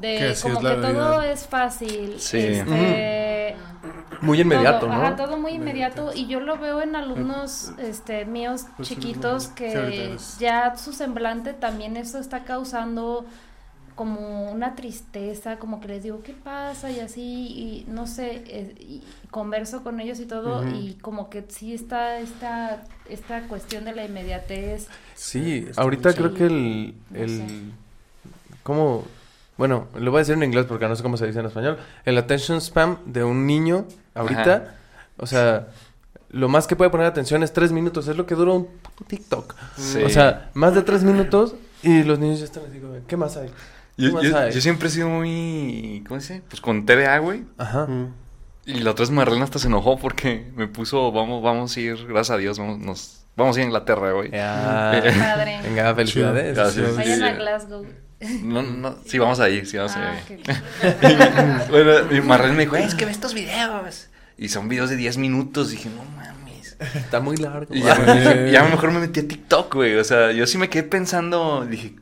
de como es la que todo es fácil. Sí. este, Muy inmediato, todo, ¿no? Ajá, todo muy inmediato y yo lo veo en alumnos este míos Pues chiquitos que ya su semblante también eso está causando como una tristeza, como que les digo, ¿qué pasa? Y así, y no sé, eh, y converso con ellos y todo, y como que sí está esta, esta cuestión de la inmediatez. Sí, ahorita creo que el, No el sé. ¿cómo? Bueno, lo voy a decir en inglés porque no sé cómo se dice en español. El attention spam de un niño ahorita, Ajá. o sea, lo más que puede poner atención es tres minutos, es lo que dura un puto TikTok. Sí. O sea, más de tres minutos y los niños ya están así, como, ¿qué más hay? ¿Qué Yo, más yo- hay? yo siempre he sido muy. ¿Cómo se dice? Pues con TDA, güey. Ajá. Mm. Y la otra vez Marlene hasta se enojó porque me puso, vamos, vamos a ir, gracias a Dios, vamos, nos, vamos a ir a Inglaterra, güey. Ya. *laughs* Padre. Venga, felicidades. Gracias. Vayan a. Glasgow. No, *laughs* no, sí, vamos a ir, sí, vamos Ah, a ir. ok. *laughs* bueno, y Marlene me dijo, es que ve estos videos. Y son videos de 10 minutos. dije, no mames. Está muy largo. Y ya, dije, *laughs* ya mejor me metí a TikTok, güey. O sea, yo sí me quedé pensando, dije,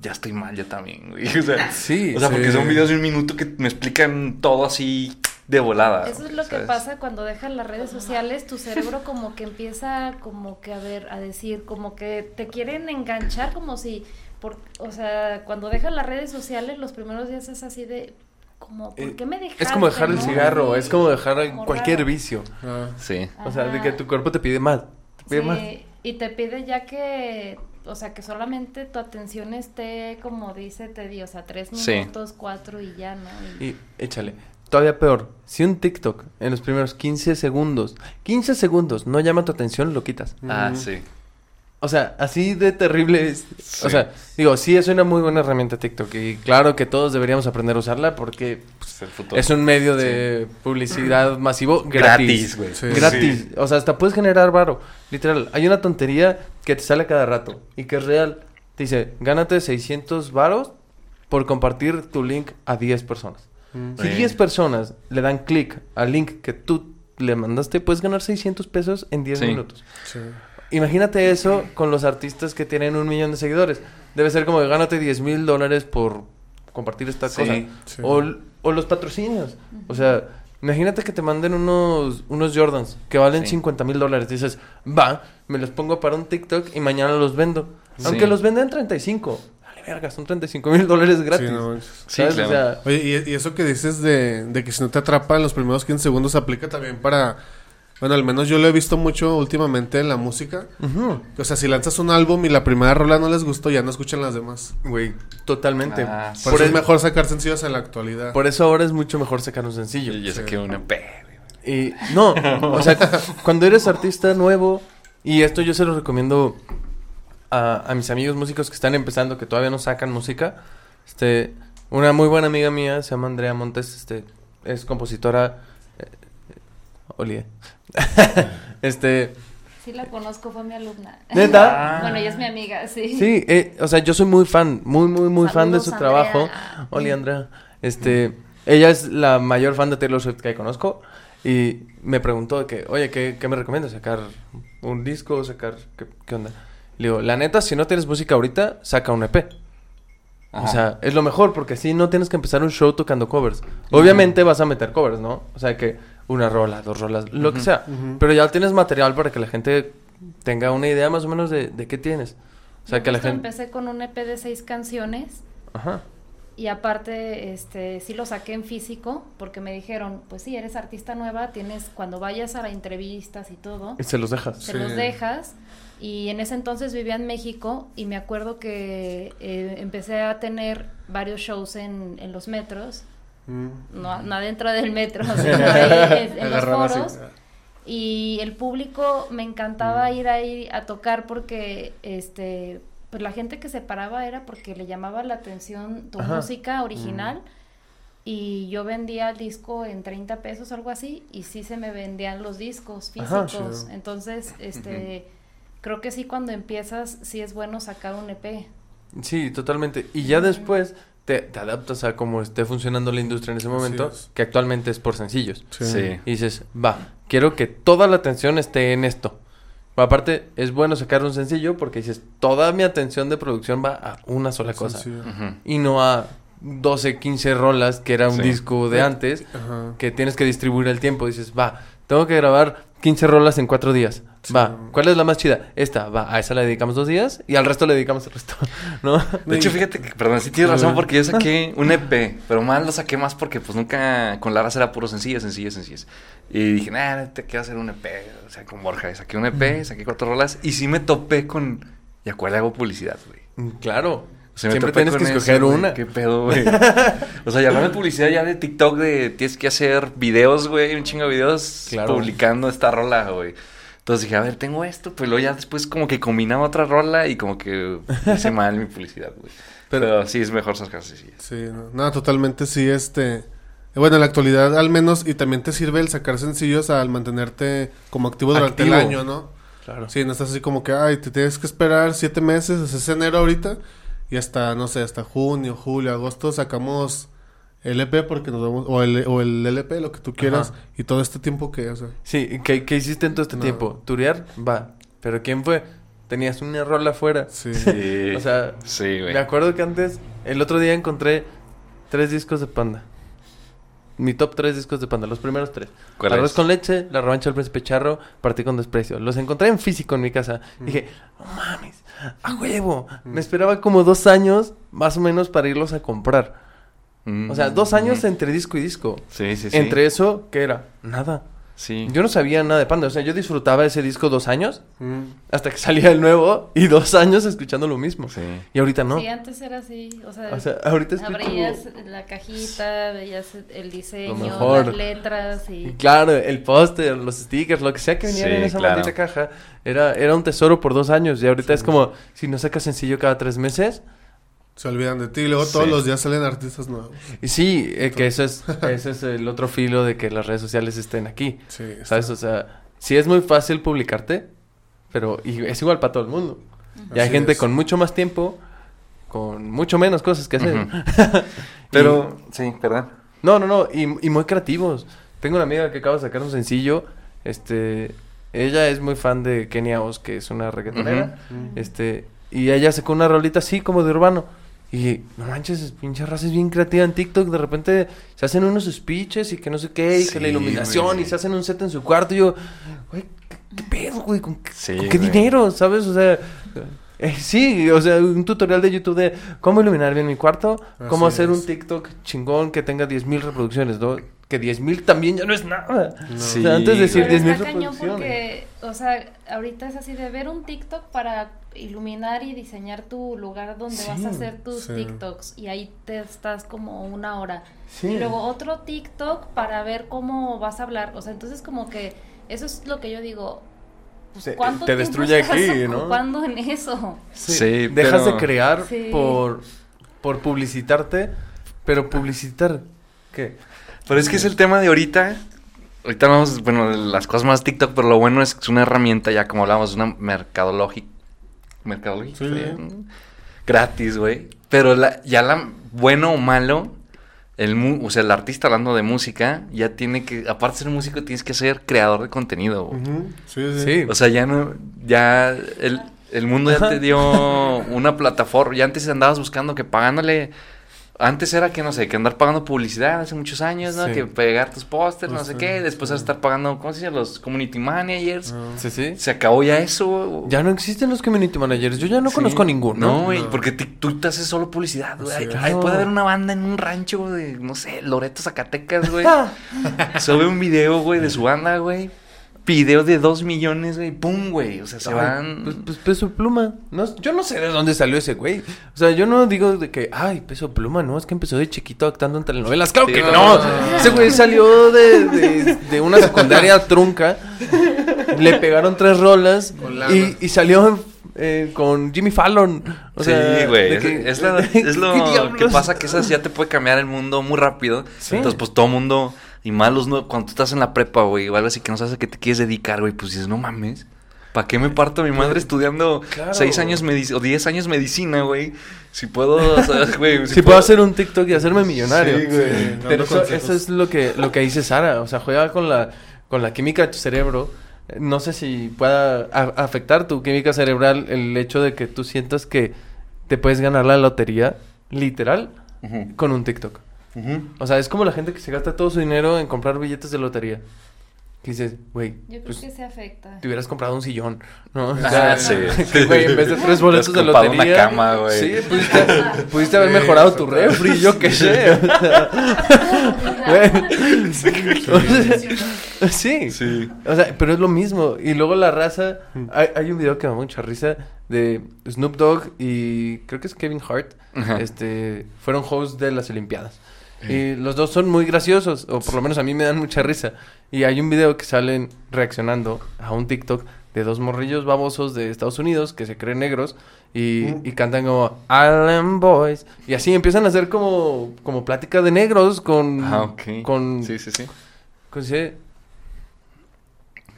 ya estoy mal yo también, güey. O sea, Sí, o sea porque son videos de un minuto que me explican todo así de volada. Eso es lo que pasa cuando dejas las redes sociales, tu cerebro como que empieza como que a ver, a decir, como que te quieren enganchar como si, por, o sea, cuando dejas las redes sociales los primeros días es así de, como, ¿por Eh, qué me dejaste? Es como dejar el no? cigarro, es como dejar Como cualquier raro. vicio. Ah. Sí. O sea, de que tu cuerpo te pide más. Te pide Sí, más. y te pide ya que, o sea, que solamente tu atención esté, como dice Teddy, o sea, tres Sí. minutos, cuatro y ya, ¿no? Y- Y échale. Todavía peor. Si un TikTok en los primeros 15 segundos, 15 segundos no llama tu atención, lo quitas. Ah, Mm. sí. O sea, así de terrible es. Sí. O sea, digo, sí es una muy buena herramienta TikTok. Y claro que todos deberíamos aprender a usarla porque Pues el futuro. es un medio de publicidad masivo gratis. gratis, güey. Sí. Gratis. O sea, hasta puedes generar varo. Literal, hay una tontería que te sale cada rato y que es real. Te dice, gánate 600 varos por compartir tu link a 10 personas. Mm. Si Sí. 10 personas le dan clic al link que tú le mandaste, puedes ganar 600 pesos en 10 Sí. minutos. Sí. Imagínate eso con los artistas que tienen un millón de seguidores. Debe ser como que gánate 10 mil dólares por compartir esta Sí, cosa. sí. O, o los patrocinios. O sea, imagínate que te manden unos, unos Jordans que valen Sí. 50 mil dólares. Dices, va, me los pongo para un TikTok y mañana los vendo. Sí. Aunque los venden 35. Dale, verga, son 35 mil dólares gratis. Sí, no claro. O sea, Oye, y, y eso que dices de, de que si no te atrapa en los primeros 15 segundos aplica también para... Bueno, al menos yo lo he visto mucho últimamente en la música. O sea, si lanzas un álbum y la primera rola no les gustó, ya no escuchan las demás. Güey, totalmente. Ah, Por, por, eso es mejor sacar sencillos en la actualidad. por eso ahora es mucho mejor sacar un sencillo. Yo, yo saqué una P, güey. Y no, o sea, *laughs* cuando eres artista nuevo, y esto yo se lo recomiendo a, a mis amigos músicos que están empezando, que todavía no sacan música. Este, una muy buena amiga mía se llama Andrea Montes, este, es compositora. Olie. *laughs* este, Sí la conozco, fue mi alumna. ¿Neta? *laughs* bueno, ella es mi amiga, sí. sí, eh, o sea, yo soy muy fan, muy, muy, muy fan de su Andrea. trabajo. Hola, Andrea. Este, ella es la mayor fan de Taylor Swift que conozco. Y me preguntó de que, oye, ¿qué, qué me recomiendas? ¿Sacar un disco? ¿Sacar qué, qué onda? Le digo, la neta, si no tienes música ahorita, saca un EP. Ajá. O sea, es lo mejor porque así no tienes que empezar un show tocando covers. Obviamente vas a meter covers, ¿no? O sea, que una rola, dos rolas, lo que sea. Pero ya tienes material para que la gente tenga una idea más o menos de, de qué tienes. O sea, Yo que la gente... empecé con un EP de seis canciones Ajá. Y aparte, este, sí lo saqué en físico porque me dijeron, pues sí, eres artista nueva, tienes, cuando vayas a las entrevistas y todo, Y se los dejas. se Sí. los dejas. Y en ese entonces vivía en México y me acuerdo que eh, empecé a tener varios shows en, en los metros, Mm. no, no adentro del metro, *laughs* sino ahí en, en los así. foros. Y el público me encantaba Mm. ir ahí a tocar porque este pues la gente que se paraba era porque le llamaba la atención tu Ajá. música original Mm. y yo vendía el disco en 30 pesos algo así y sí se me vendían los discos Ajá. físicos. Entonces, *laughs* este creo que sí cuando empiezas sí es bueno sacar un EP. Sí, totalmente. Y ya después te, te adaptas a cómo esté funcionando la industria en ese momento, es. que actualmente es por sencillos. Sí. Sí. Y dices, va, quiero que toda la atención esté en esto. Aparte, es bueno sacar un sencillo porque dices, toda mi atención de producción va a una sola cosa. Y no a 12, 15 rolas, que era un Sí. disco de antes, Ajá. que tienes que distribuir el tiempo. Dices, va, tengo que grabar 15 rolas en 4 días. Sí. Va, ¿cuál es la más chida? Esta, va, a esa le dedicamos dos días y al resto le dedicamos el resto, *laughs* ¿no? De hecho, fíjate que, perdón, sí tienes razón porque yo saqué un EP, pero más lo saqué más porque pues nunca con Lara era puro sencillas, sencillas, sencillas. Y dije, nah, te quiero hacer un EP, o sea, con Borja. Y saqué un EP, saqué cuatro rolas y sí me topé con... ¿Y a cuál le hago publicidad, güey? Claro. O sea, me Siempre tienes que escoger eso, una. ¿Qué pedo, güey? *laughs* o sea, ya hablando de publicidad ya de TikTok, de tienes que hacer videos, güey, un chingo de videos Claro. publicando esta rola, güey. Entonces dije, a ver, tengo esto, pues luego ya después como que combinaba otra rola y como que hice *laughs* mal mi publicidad, güey. Pero- Pero, sí, es mejor sacar sencillas. Sí, no, no, totalmente sí, este... Bueno, en la actualidad al menos, y también te sirve el sacar sencillos al mantenerte como activo durante el año, ¿no? Claro. Sí, no estás así como que, ay, te tienes que esperar siete meses, es enero ahorita, y hasta, no sé, hasta junio, julio, agosto sacamos el EP porque nos vamos, o el, o el LP, lo que tú quieras, Ajá. y todo este tiempo que, o sea, Sí, ¿qué, qué hiciste en todo este No. tiempo? ¿Turear? Va. ¿Pero quién fue? Tenías una rola afuera. sí. *laughs* Sí. O sea, sí, güey. me acuerdo que antes, el otro día encontré tres discos de Panda. Mi top tres discos de Panda, los primeros tres. ¿Cuál Arroz es? con leche, La revancha del príncipe charro, Partí con desprecio. Los encontré en físico en mi casa. Mm. Dije, no mames, a huevo. Me esperaba como dos años, más o menos, para irlos a comprar. Mm, O sea, dos años mm. entre disco y disco. Sí, sí, sí. Entre eso, ¿qué era? Nada. Sí. Yo no sabía nada de Panda. O sea, yo disfrutaba ese disco dos años Mm. hasta que salía el nuevo y dos años escuchando lo mismo. Sí. Y ahorita no. Sí, antes era así, o sea, O sea, ahorita abrías la cajita, veías el diseño, mejor. las letras Y y claro, el póster, los stickers, lo que sea que venía Sí, en esa claro. maldita caja, era, era un tesoro por dos años. Y ahorita es como, si no sacas sencillo cada tres meses. Se olvidan de ti, y luego todos Sí. los días salen artistas nuevos. Y sí, eh, que eso es, *laughs* ese es el otro filo de que las redes sociales estén aquí. Sí, ¿Sabes? O sea, sí es muy fácil publicarte, pero y es igual para todo el mundo. Y hay Así gente es. con mucho más tiempo, con mucho menos cosas que hacer. *laughs* Pero, sí, perdón. No, no, no, y, y muy creativos. Tengo una amiga que acaba de sacar un sencillo, este, ella es muy fan de Kenia Oz, que es una reggaetonera, Mm. este, y ella sacó una rolita así como de urbano. Y no manches, pinche raza es bien creativa en TikTok. De repente se hacen unos speeches y que no sé qué, y que la Sí, iluminación, güey. y se hacen un set en su cuarto. Y yo, güey, ¿qué, qué pedo, güey? ¿Con, qué- Sí, con qué güey. dinero? ¿Sabes? O sea, eh, sí, o sea, un tutorial de YouTube de cómo iluminar bien mi cuarto, cómo hacer un. TikTok chingón que tenga 10.000 reproducciones, ¿no? Que 10.000 también ya no es nada. No. Sí, O sea, antes de decir güey. Pero 10.000 está cañón reproducciones. porque, o sea, ahorita es así de ver un TikTok para iluminar y diseñar tu lugar donde vas a hacer tus sí. TikToks y ahí te estás como una hora. Sí. Y luego otro TikTok para ver cómo vas a hablar. O sea, entonces como que eso es lo que yo digo. pues, Te- ¿Cuánto te destruye aquí, ¿no? ocupando en eso? Sí, Dejas pero- de crear Sí. por, por publicitarte, pero publicitar, ¿qué? Pero es que es el tema de ahorita. Ahorita hablamos, bueno, las cosas más TikTok, pero lo bueno es que es una herramienta, ya como hablamos, una mercadológica. Mercadológica. Sí. Gratis, güey. Pero la, ya la, bueno o malo, el, mu- o sea, el artista hablando de música, ya tiene que, aparte de ser músico, tienes que ser creador de contenido, güey. Ujú, Sí, sí. Sí. O sea, ya no, ya el, el mundo ya te dio una plataforma. Ya antes andabas buscando que pagándole antes era que, no sé, que andar pagando publicidad hace muchos años, ¿no? Sí. Que pegar tus pósters, no Pues sé sí, qué. Después sí. estar pagando, ¿cómo se dice? Los community managers. Ah. Sí, sí. Se acabó ya eso. Ya no existen los community managers. Yo ya no Sí. conozco ninguno. No, güey, No. porque ti- tú te haces solo publicidad, güey. Sí. Ay, puede haber una banda en un rancho de, no sé, Loreto, Zacatecas, güey. *laughs* Sube un video, güey, de su banda, güey. Video de dos millones, güey. ¡Pum, güey! O sea, se Ay, van... Pues, pues peso pluma. No, yo no sé de dónde salió ese güey. O sea, yo no digo de que, ay, peso pluma, no, es que empezó de chiquito actuando en telenovelas. Claro Sí, que no. no. Ese güey salió de, de, de una secundaria trunca. Le pegaron tres rolas y, y salió eh, con Jimmy Fallon. O sea, sí, güey. Es, que- es la- *laughs* ¿qué es lo que pasa que esas ya te puede cambiar el mundo muy rápido. Sí. Entonces, pues todo mundo, y más los nuevos, cuando tú estás en la prepa, güey, o algo así que no sabes a qué te quieres dedicar, güey, pues dices, no mames. ¿Para qué me parto a mi madre estudiando Claro. seis años o diez años medicina, güey? Si puedo, o sea, *laughs* güey. Si puedo hacer un TikTok y hacerme millonario. Sí, güey. Sí, Pero eso, es lo que, lo que dice Sara. O sea, juega con la, con la química de tu cerebro. No sé si pueda afectar tu química cerebral el hecho de que tú sientas que te puedes ganar la lotería, literal, con un TikTok. O sea, es como la gente que se gasta todo su dinero en comprar billetes de lotería. Que dices, güey, Yo creo pues que se afecta. te hubieras comprado un sillón, ¿no? O Ah, sí. *laughs* güey, en vez de tres *laughs* boletos de lotería. una cama, güey. Sí, pudiste, pudiste haber mejorado tu refri, yo qué sé. O *laughs* sea, güey. Sí. Sí. O sea, pero es lo mismo. Y luego la raza. Hay, hay un video que me da mucha risa de Snoop Dogg y creo que es Kevin Hart. Ajá. Este fueron hosts de las Olimpiadas. Y los dos son muy graciosos, o por lo menos a mí me dan mucha risa. Y hay un video que salen reaccionando a un TikTok de dos morrillos babosos de Estados Unidos que se creen negros y, y cantan como Island Boys. Y así empiezan a hacer como, como plática de negros con. Ah, ok. con Sí, sí, sí. con Sí,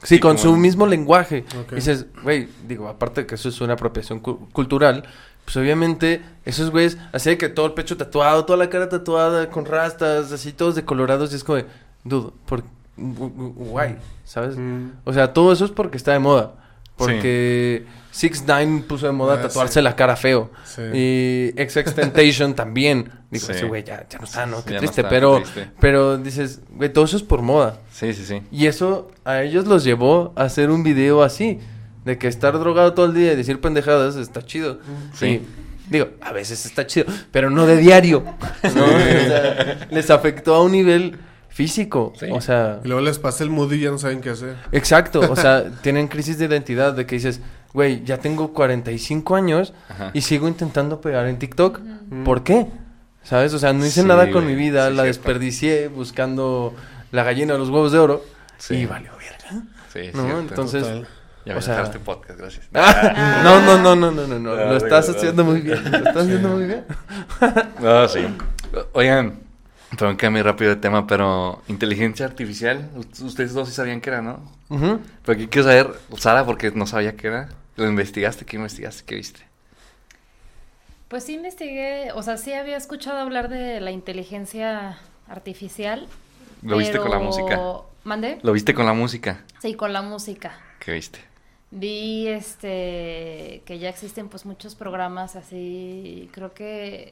Sí, con su mismo lenguaje. Y dices, güey, digo, aparte de que eso es una apropiación cu- cultural, pues obviamente esos güeyes, así de que todo el pecho tatuado, toda la cara tatuada, con rastas, así todos decolorados, y es como, de, dude, por gu- gu- guay, ¿sabes? Mm. O sea, todo eso es porque está de moda. Porque Six Nine puso de moda Ah, tatuarse sí. la cara feo. Sí. Y XX *laughs* también. Digo, ese güey ya, ya no está, ¿no? Qué no triste. está, pero, qué triste. pero dices, güey, todo eso es por moda. Sí, sí, sí. Y eso a ellos los llevó a hacer un video así. De que estar drogado todo el día y decir pendejadas está chido. Sí. Y, digo, a veces está chido, pero no de diario. *laughs* ¿no? O sea, les afectó a un nivel físico. Sí. O sea, Y luego les pasa el mood y ya no saben qué hacer. exacto. O sea, *laughs* tienen crisis de identidad de que dices, güey, ya tengo 45 años Ajá. y sigo intentando pegar en TikTok. ¿Por qué? ¿Sabes? O sea, no hice Sí, nada con güey, mi vida, sí, la cierto. desperdicié buscando la gallina de los huevos de oro Sí. y valió verga. Sí, No, cierto. entonces- Total. Ya o sea- dejar este podcast, gracias. No, no, no, no, no, no, no. Ah, Lo estás haciendo ah. muy bien. Lo estás haciendo muy bien. No, sí. Oigan, perdón que muy rápido de tema, pero inteligencia artificial, ustedes dos sí sabían que era, ¿no? Ujú. Pero aquí quiero saber, Sara, porque no sabía qué era. ¿Lo investigaste? ¿Qué investigaste? ¿Qué viste? Pues sí investigué, o sea, sí había escuchado hablar de la inteligencia artificial. ¿Lo viste con la pero- música? ¿Mandé? ¿Lo viste con la música? Sí, con la música. ¿Qué viste? Vi este que ya existen pues muchos programas así, creo que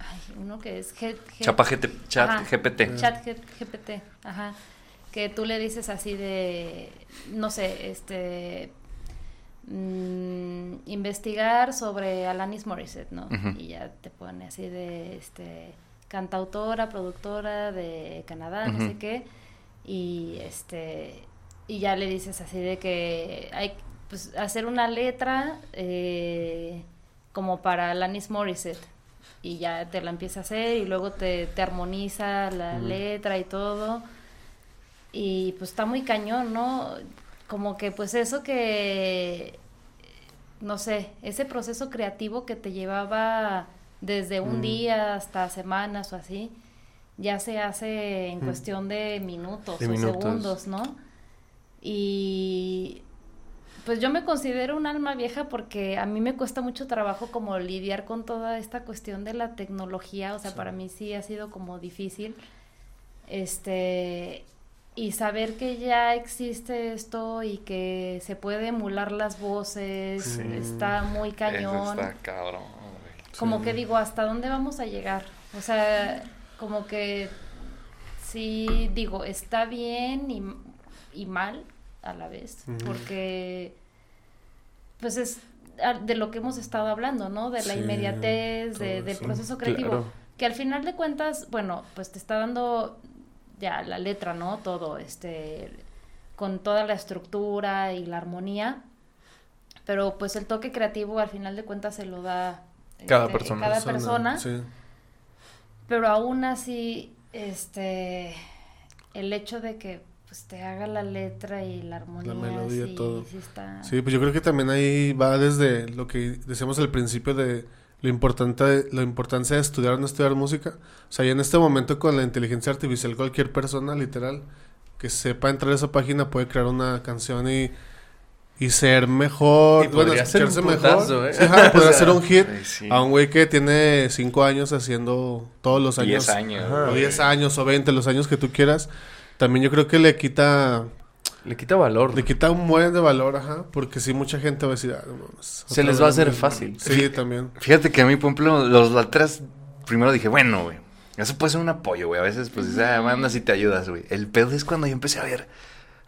ay, uno que es G- G- Chapa GT, chat Ajá. GPT. Chat G- GPT, ajá. Que tú le dices así de, no sé, este, mm, investigar sobre Alanis Morissette, ¿no? Y ya te pone así de, este, cantautora, productora de Canadá, no sé qué. Y este, y ya le dices así de que hay, pues, hacer una letra eh, como para Alanis Morissette y ya te la empieza a hacer y luego te, te armoniza la letra y todo. Y pues está muy cañón, ¿no? Como que pues eso que, no sé, ese proceso creativo que te llevaba desde un día hasta semanas o así, ya se hace en cuestión de minutos De o minutos. segundos, ¿no? Y pues yo me considero un alma vieja porque a mí me cuesta mucho trabajo como lidiar con toda esta cuestión de la tecnología, o sea, para mí sí ha sido como difícil. Este, y saber que ya existe esto y que se puede emular las voces, Sí. está muy cañón. Eso está cabrón, como que digo, ¿hasta dónde vamos a llegar? O sea, como que sí digo, está bien y, y mal a la vez, porque pues es de lo que hemos estado hablando, ¿no? De la Sí, inmediatez, de- del eso. proceso creativo, Claro. que al final de cuentas, bueno, pues te está dando ya la letra, ¿no? Todo, este, con toda la estructura y la armonía, pero pues el toque creativo al final de cuentas se lo da Cada este, persona. cada persona, Sí. pero aún así, este, el hecho de que pues te haga la letra y la armonía, melodía, sí, todo. sí está... Sí, pues yo creo que también ahí va desde lo que decíamos al principio de lo importante, la importancia de estudiar o no estudiar música. O sea, y en este momento con la inteligencia artificial cualquier persona, literal, que sepa entrar a esa página puede crear una canción y, y ser mejor, Y bueno, podría ser un escucharse putazo, mejor. ¿eh? Sí, ajá, *laughs* O podría sea, ser un hit Ay, sí. a un güey que tiene cinco años haciendo todos los años. 10 años. Ajá. O güey. 10 años o 20, los años que tú quieras. También yo creo que le quita Le quita valor. le quita un buen de valor, ajá, porque sí mucha gente va a decir, ah, no Se les va a hacer fácil. Sí, también. Fíjate que a mí, por ejemplo, los letras, primero dije, bueno, güey, eso puede ser un apoyo, güey. A veces, pues, dices, ah, mandas y te ayudas, güey. El pedo es cuando yo empecé a ver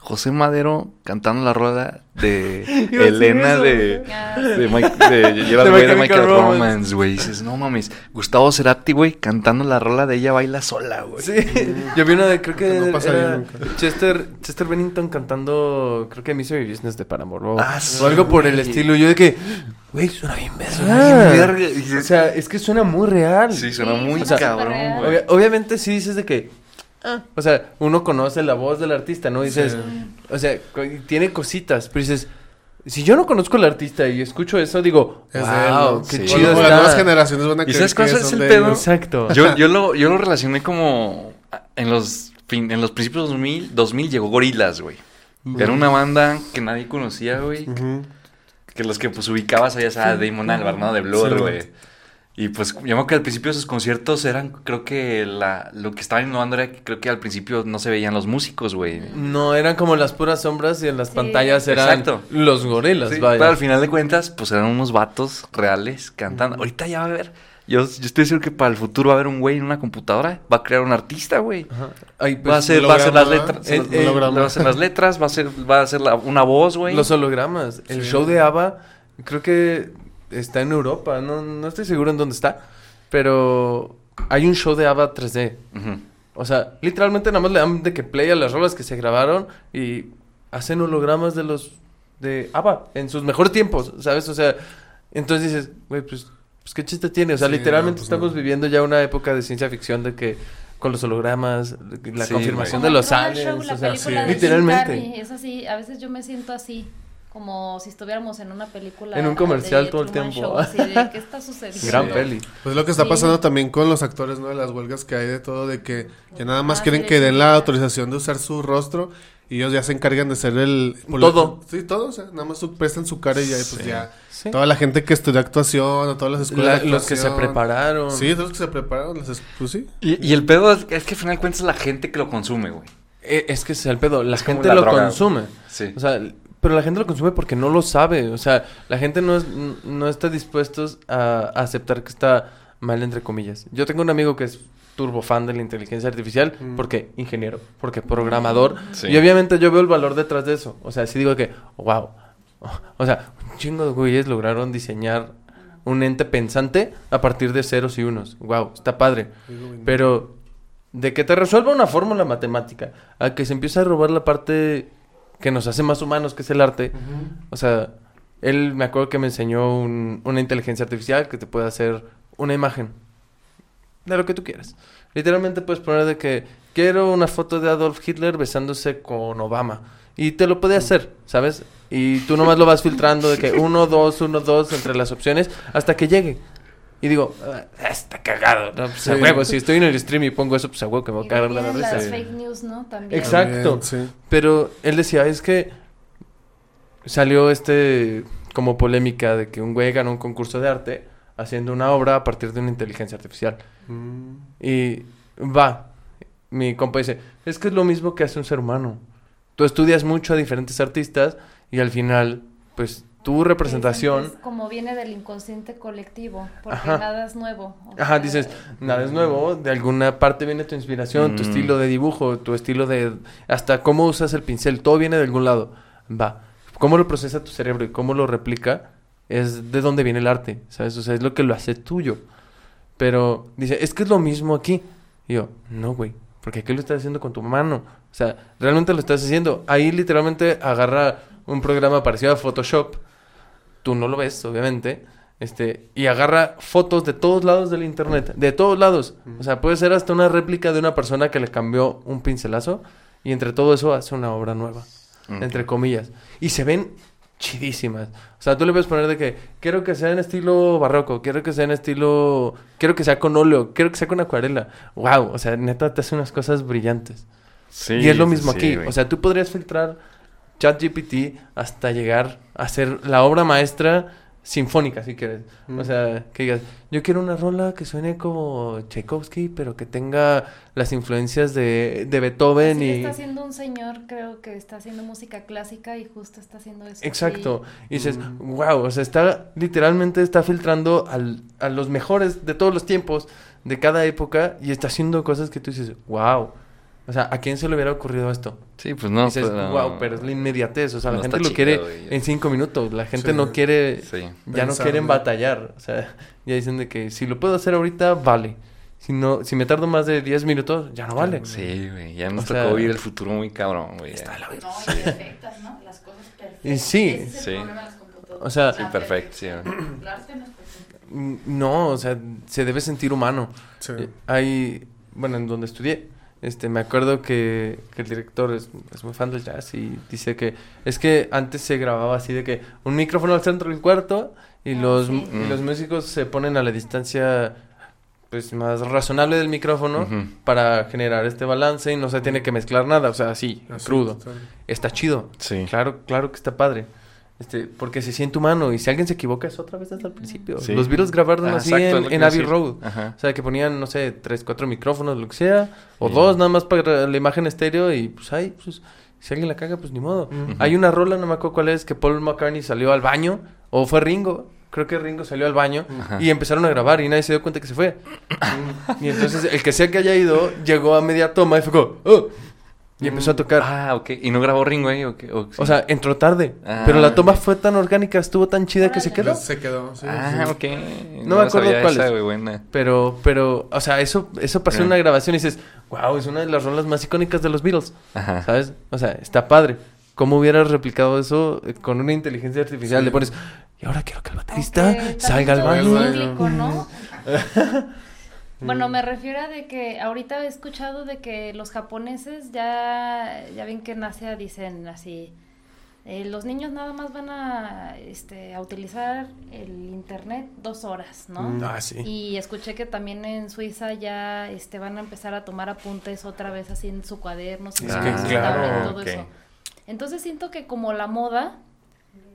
José Madero cantando la rueda de *laughs* Elena de... Ah, De, Mike, de, lleva De el *laughs* de Michael Romance. Güey. Dices, no mames. Gustavo Cerati, güey, cantando la rola de ella baila sola, güey. Sí, yo vi una de, creo que, no pasaría era nunca. Chester, Chester Bennington cantando, creo que Misery Business de Paramore o, Ah, o algo por el estilo. Yo de que, güey, suena bien Suena bien verga. Y O sea, es que suena muy real. sí, suena muy suena cabrón, súper real. güey. Obvia- obviamente sí dices de que, ah, o sea, uno conoce la voz del artista, ¿no? Dices, Sí. o sea, tiene cositas, pero dices, si yo no conozco al artista y escucho eso, digo, Es wow, de él, ¿no? qué Sí. chido O está. las nuevas generaciones van a ¿Y sabes cuál que es el de pedo? Exacto. Yo, yo, lo, yo lo relacioné como en los, fin- en los principios 2000, 2000 llegó Gorilas, güey. Era una banda que nadie conocía, güey. Que los que pues ubicabas allá a Damon Albarn, ¿no? De Blur, Sí. Y pues yo me acuerdo que al principio de sus conciertos eran, creo que la, lo que estaba innovando era que creo que al principio no se veían los músicos, güey. No, eran como las puras sombras y en las Sí. pantallas eran Exacto. los gorilas, Sí, vaya. pero al final de cuentas, pues eran unos vatos reales cantando. Ahorita ya va a haber. Yo, yo estoy seguro que para el futuro va a haber un güey en una computadora, va a crear un artista, güey. Ay, pues, va a hacer, va a hacer las holograma, letras. ¿verdad? eh, El- el holograma. va a hacer las letras, va a hacer, va a hacer la- una voz, güey. Los hologramas. El Sí. show de ABBA, creo que está en Europa. No, no estoy seguro en dónde está. Pero hay un show de ABBA 3D. Ujú. O sea, literalmente nada más le dan de que play a las rolas que se grabaron y hacen hologramas de los de ABBA en sus mejores tiempos, ¿sabes? O sea, entonces dices, güey, pues, pues qué chiste tiene. O sea, Sí, literalmente no, pues estamos no. viviendo ya una época de ciencia ficción de que con los hologramas, la Sí, confirmación Como de los aliens, o sea, Jim literalmente. Carrey, Es así, a veces yo me siento así, como si estuviéramos en una película. En un comercial todo el Truman tiempo. Show, así de, ¿qué está *laughs* sucediendo? Gran peli. Pues lo que está Sí. pasando también con los actores, ¿no? De las huelgas que hay de todo, de que ya nada más Ah, quieren sí, que den la autorización de usar su rostro y ellos ya se encargan de ser el... Todo. Sí, todo, o sea, nada más su- prestan su cara y ya, pues Sí. ya... Sí. Toda la gente que estudia actuación, o todas las escuelas La- de los que se prepararon. Sí, todos los que se prepararon, las es- pues sí. Y, y el pedo es, es que al final de cuentas es la gente que lo consume, güey. Eh, Es que es el pedo. La Es gente la lo droga. consume. Sí. O sea, pero la gente lo consume porque no lo sabe. O sea, la gente no, es, no está dispuestos a, a aceptar que está mal, entre comillas. Yo tengo un amigo que es turbo fan de la inteligencia artificial Mm. porque ingeniero, porque programador. Sí. Y obviamente yo veo el valor detrás de eso. O sea, sí digo que, wow. *laughs* O sea, un chingo de güeyes lograron diseñar un ente pensante a partir de ceros y unos. Wow, está padre. Pero de que te resuelva una fórmula matemática a que se empiece a robar la parte que nos hace más humanos, que es el arte. O sea, él me acuerdo que me enseñó un- una inteligencia artificial que te puede hacer una imagen de lo que tú quieras. Literalmente puedes poner de que quiero una foto de Adolf Hitler besándose con Obama. Y te lo puede hacer, ¿sabes? Y tú nomás lo vas filtrando de que *laughs* uno, dos, uno, dos entre las opciones hasta que llegue. Y digo, "Ah, está cagado, ¿no? Pues a huevo, si estoy en el stream y pongo eso, pues a huevo que me voy Y a cagar la risa. las fake news, ¿no? También. Exacto. También, sí. Pero él decía, es que salió este como polémica de que un güey ganó un concurso de arte haciendo una obra a partir de una inteligencia artificial. Mm. Y va, mi compa dice, es que es lo mismo que hace un ser humano. Tú estudias mucho a diferentes artistas y al final, pues, tu representación. Es como viene del inconsciente colectivo, porque Ajá. nada es nuevo. o Ajá, dices, nada es nuevo, de alguna parte viene tu inspiración, tu Mm. estilo de dibujo, tu estilo de... hasta cómo usas el pincel, todo viene de algún lado. Va. ¿Cómo lo procesa tu cerebro y cómo lo replica? Es de dónde viene el arte, ¿sabes? O sea, es lo que lo hace tuyo. Pero dice, es que es lo mismo aquí. Y yo, no, güey, porque aquí lo estás haciendo con tu mano. O sea, realmente lo estás haciendo. Ahí literalmente agarra un programa parecido a Photoshop. Tú no lo ves, obviamente. Este, y agarra fotos de todos lados del internet, de todos lados. O sea, puede ser hasta una réplica de una persona que le cambió un pincelazo y entre todo eso hace una obra nueva, entre comillas. Y se ven chidísimas. O sea, tú le puedes poner de que quiero que sea en estilo barroco, quiero que sea en estilo, quiero que sea con óleo, quiero que sea con acuarela. Wow, o sea, neta te hace unas cosas brillantes. Sí, y es lo mismo sí, aquí. güey. O sea, tú podrías filtrar ChatGPT hasta llegar a ser la obra maestra sinfónica, si quieres. Mm. O sea, que digas, yo quiero una rola que suene como Tchaikovsky, pero que tenga las influencias de, de Beethoven y... está haciendo un señor, creo que está haciendo música clásica y justo está haciendo eso. Exacto. Y dices, Mm. wow, o sea, está literalmente está filtrando al- a los mejores de todos los tiempos, de cada época, y está haciendo cosas que tú dices, wow. O sea, ¿a quién se le hubiera ocurrido esto? Sí, pues no. dices, pero- wow, pero es la inmediatez. O sea, la gente lo quiere güey. en cinco minutos. La gente Sí. no quiere, Sí. ya no quieren batallar. O sea, *laughs* ya dicen de que si lo puedo hacer ahorita, vale. Si no, si me tardo más de 10 minutos, ya no vale. Sí, güey. Ya nos O sea- tocó vivir el futuro muy cabrón, güey. Está la No, y perfectas, ¿no? Las cosas perfectas. Y sí. Ese es el Sí. problema de las computadoras. O sea- Sí, perfecto. *clears throat* Mm, No, o sea, se debe sentir humano. Sí. Eh, Hay, bueno, en donde estudié, este, me acuerdo que, que el director es, es muy fan del jazz y dice que es que antes se grababa así de que un micrófono al centro del cuarto y Ah, los, sí. y los músicos se ponen a la distancia pues más razonable del micrófono para generar este balance y no se tiene que mezclar nada, o sea, así, Así, crudo. total. Está chido. Sí. Claro, claro que está padre. Este, porque se siente humano y si alguien se equivoca es otra vez desde el principio. Sí. Los Beatles grabaron Ah, así exacto, es en, Abbey. Road. Ajá. O sea, que ponían, no sé, tres, cuatro micrófonos, lo que sea, o Sí. dos nada más para la imagen estéreo y pues ahí, pues, si alguien la caga, pues ni modo. Hay una rola, no me acuerdo cuál es, que Paul McCartney salió al baño, o fue Ringo, creo que Ringo salió al baño Ajá. y empezaron a grabar y nadie se dio cuenta que se fue. *laughs* y entonces el que sea que haya ido, llegó a media toma y fue como, "Oh", y empezó a tocar. Ah, ok. ¿Y no grabó Ringo ahí o qué? O, sea, entró tarde, Ah. pero la toma fue tan orgánica, estuvo tan chida que se quedó. Pues se quedó, sí, Ah, sí. ok. No me acuerdo cuál esa, es. buena. Pero, pero, o sea, eso, eso pasó en Ah. una grabación y dices, wow, es una de las rolas más icónicas de los Beatles. Ajá. ¿Sabes? O sea, está padre. ¿Cómo hubieras replicado eso eh, con una inteligencia artificial? Sí. Le pones, y ahora quiero que el baterista salga al baño. *laughs* Mm. Bueno, me refiero a de que ahorita he escuchado de que los japoneses ya, ya ven que en Asia dicen así, eh, los niños nada más van a, este, a utilizar el internet dos horas, ¿no? Mm. Ah, sí. Y escuché que también en Suiza ya este, van a empezar a tomar apuntes otra vez así en su cuaderno, su tablet, claro, todo eso. Entonces siento que como la moda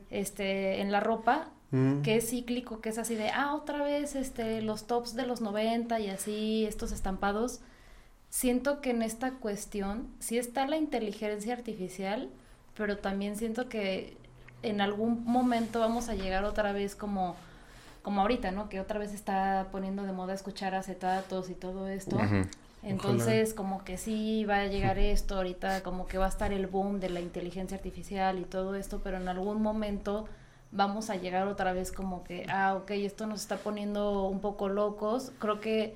este, en la ropa, Mm. que es cíclico, que es así de, ah, otra vez este, los tops de los 90 y así, estos estampados, siento que en esta cuestión sí está la inteligencia artificial, pero también siento que en algún momento vamos a llegar otra vez como como ahorita, ¿no? Que otra vez está poniendo de moda escuchar acetatos y todo esto. Ujú. Entonces, como que sí va a llegar *laughs* esto, ahorita como que va a estar el boom de la inteligencia artificial y todo esto, pero en algún momento vamos a llegar otra vez como que, ah, ok, esto nos está poniendo un poco locos. Creo que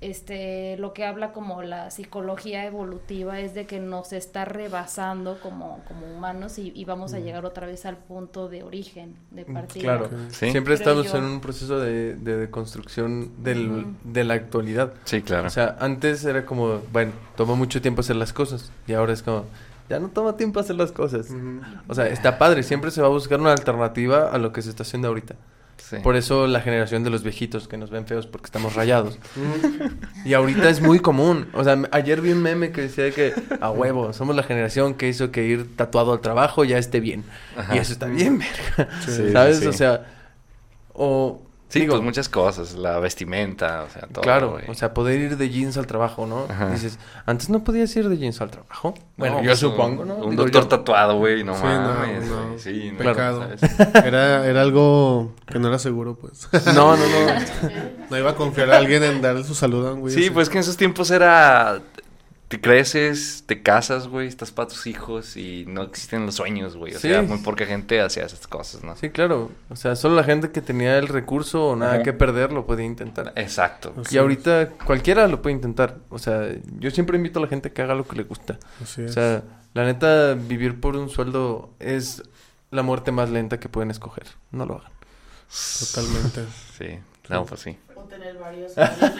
este lo que habla como la psicología evolutiva es de que nos está rebasando como, como humanos y, y vamos a llegar otra vez al punto de origen, de partida. Claro. Sí. Siempre Creo estamos yo. en un proceso de, de, de construcción del, de la actualidad. Sí, claro. O sea, antes era como, bueno, tomó mucho tiempo hacer las cosas. Y ahora es como, ya no toma tiempo hacer las cosas. O sea, está padre. Siempre se va a buscar una alternativa a lo que se está haciendo ahorita. Sí. Por eso la generación de los viejitos que nos ven feos porque estamos *laughs* rayados. Y ahorita es muy común. O sea, ayer vi un meme que decía que a huevo, somos la generación que hizo que ir tatuado al trabajo ya esté bien. Ajá. Y eso está bien, verga. Sí, ¿Sabes? sí. O sea, o Sí, Digo, pues muchas cosas, la vestimenta, o sea, todo. Claro, güey. o sea, poder ir de jeans al trabajo, ¿no? Ajá. Dices, antes no podías ir de jeans al trabajo. Bueno, No, yo pues, supongo, ¿no? Un Digo, doctor yo- tatuado, güey, no Sí, no, mames. no. güey, Sí, no, Pecado. Era, era algo que no era seguro, pues. No, no, no. no iba a confiar a alguien en darle su saludo a un güey. Sí, así. pues que en esos tiempos era. Te creces, te casas, güey, estás para tus hijos y no existen los sueños, güey. O Sí. sea, muy poca gente hacía esas cosas, ¿no? Sí, claro. O sea, solo la gente que tenía el recurso o nada Ajá. que perder lo podía intentar. Exacto. Así Y ahorita cualquiera lo puede intentar. O sea, yo siempre invito a la gente que haga lo que le gusta. Así O es. sea, la neta, vivir por un sueldo es la muerte más lenta que pueden escoger. No lo hagan. Totalmente. *laughs* Sí, no, pues sí. Tener varios *laughs* recursos.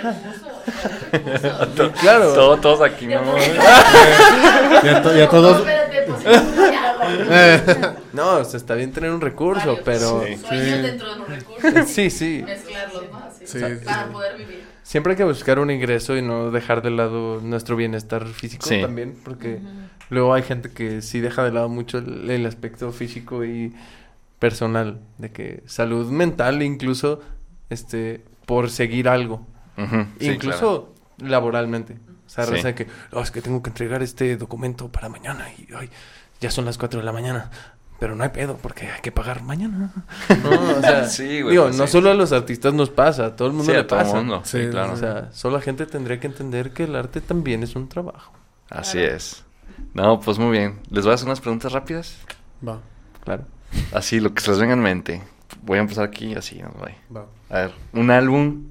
recursos. *laughs* Claro. Todo- todos aquí, ¿no? *laughs* ya, to- ya todos. No, o sea, está bien tener un recurso, varios pero... Sí. Sueños Sí. dentro de un recurso. Sí, sí. Mezclarlos, Sí, para poder vivir. Siempre hay que buscar un ingreso y no dejar de lado nuestro bienestar físico Sí. también, porque luego hay gente que sí deja de lado mucho el, el aspecto físico y personal, de que salud mental incluso, este, por seguir algo, sí, incluso laboralmente. O sea, Sí. que, "Oh, es que tengo que entregar este documento para mañana y ay, ya son las 4 de la mañana. Pero no hay pedo porque hay que pagar mañana. *laughs* No, o sea, *laughs* Sí, güey, digo, no solo a los artistas nos pasa, a todo el mundo Sí, le a todo el pasa. mundo. Sí, claro. O sea, solo la gente tendría que entender que el arte también es un trabajo. Así es. No, pues muy bien. Les voy a hacer unas preguntas rápidas. Va, Claro. Así, lo que se les venga en mente. Voy a empezar aquí, así, nos va. A ver, un álbum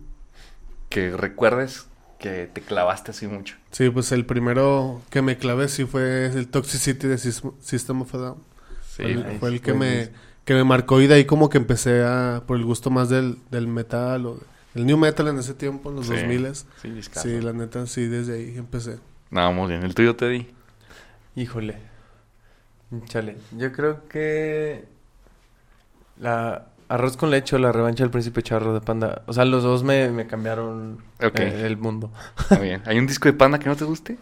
que recuerdes que te clavaste así mucho. Sí, pues el primero que me clavé sí fue el Toxicity de Sys- System of a Down. Sí, fue el, nice, fue el que me, que me marcó y de ahí como que empecé a, por el gusto más del, del metal o el new metal en ese tiempo, en los Sí. 2000 sí, discazo. Sí, la neta, sí, desde ahí empecé. No, muy bien. El tuyo te di. Híjole. Chale. Yo creo que. La. Arroz con leche o la revancha del príncipe charro de panda. O sea, los dos me, me cambiaron eh, el mundo. Muy bien. ¿Hay un disco de panda que no te guste?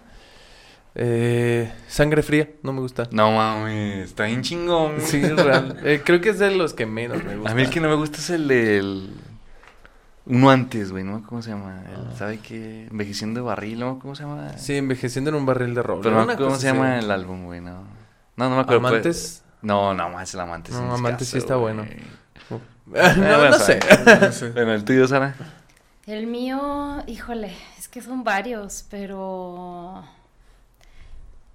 Eh, sangre fría, no me gusta. No mames, está bien chingón. Sí, es real. Eh, creo que es de los que menos me gusta. A mí el que no me gusta es el del... Uno antes, güey, ¿no? ¿Cómo se llama? El, Ah. ¿Sabe qué? Envejeciendo de barril, ¿no? ¿Cómo se llama? Sí, envejeciendo en un barril de roble. Pero no, ¿cómo se llama el álbum, güey? No. No, no me acuerdo. pues. Amantes. No, no, más el Amantes. No, Amantes sí está bueno. *laughs* no, sé. No sé. *laughs* Bueno, el tuyo, Sara. El mío, híjole, es que son varios, pero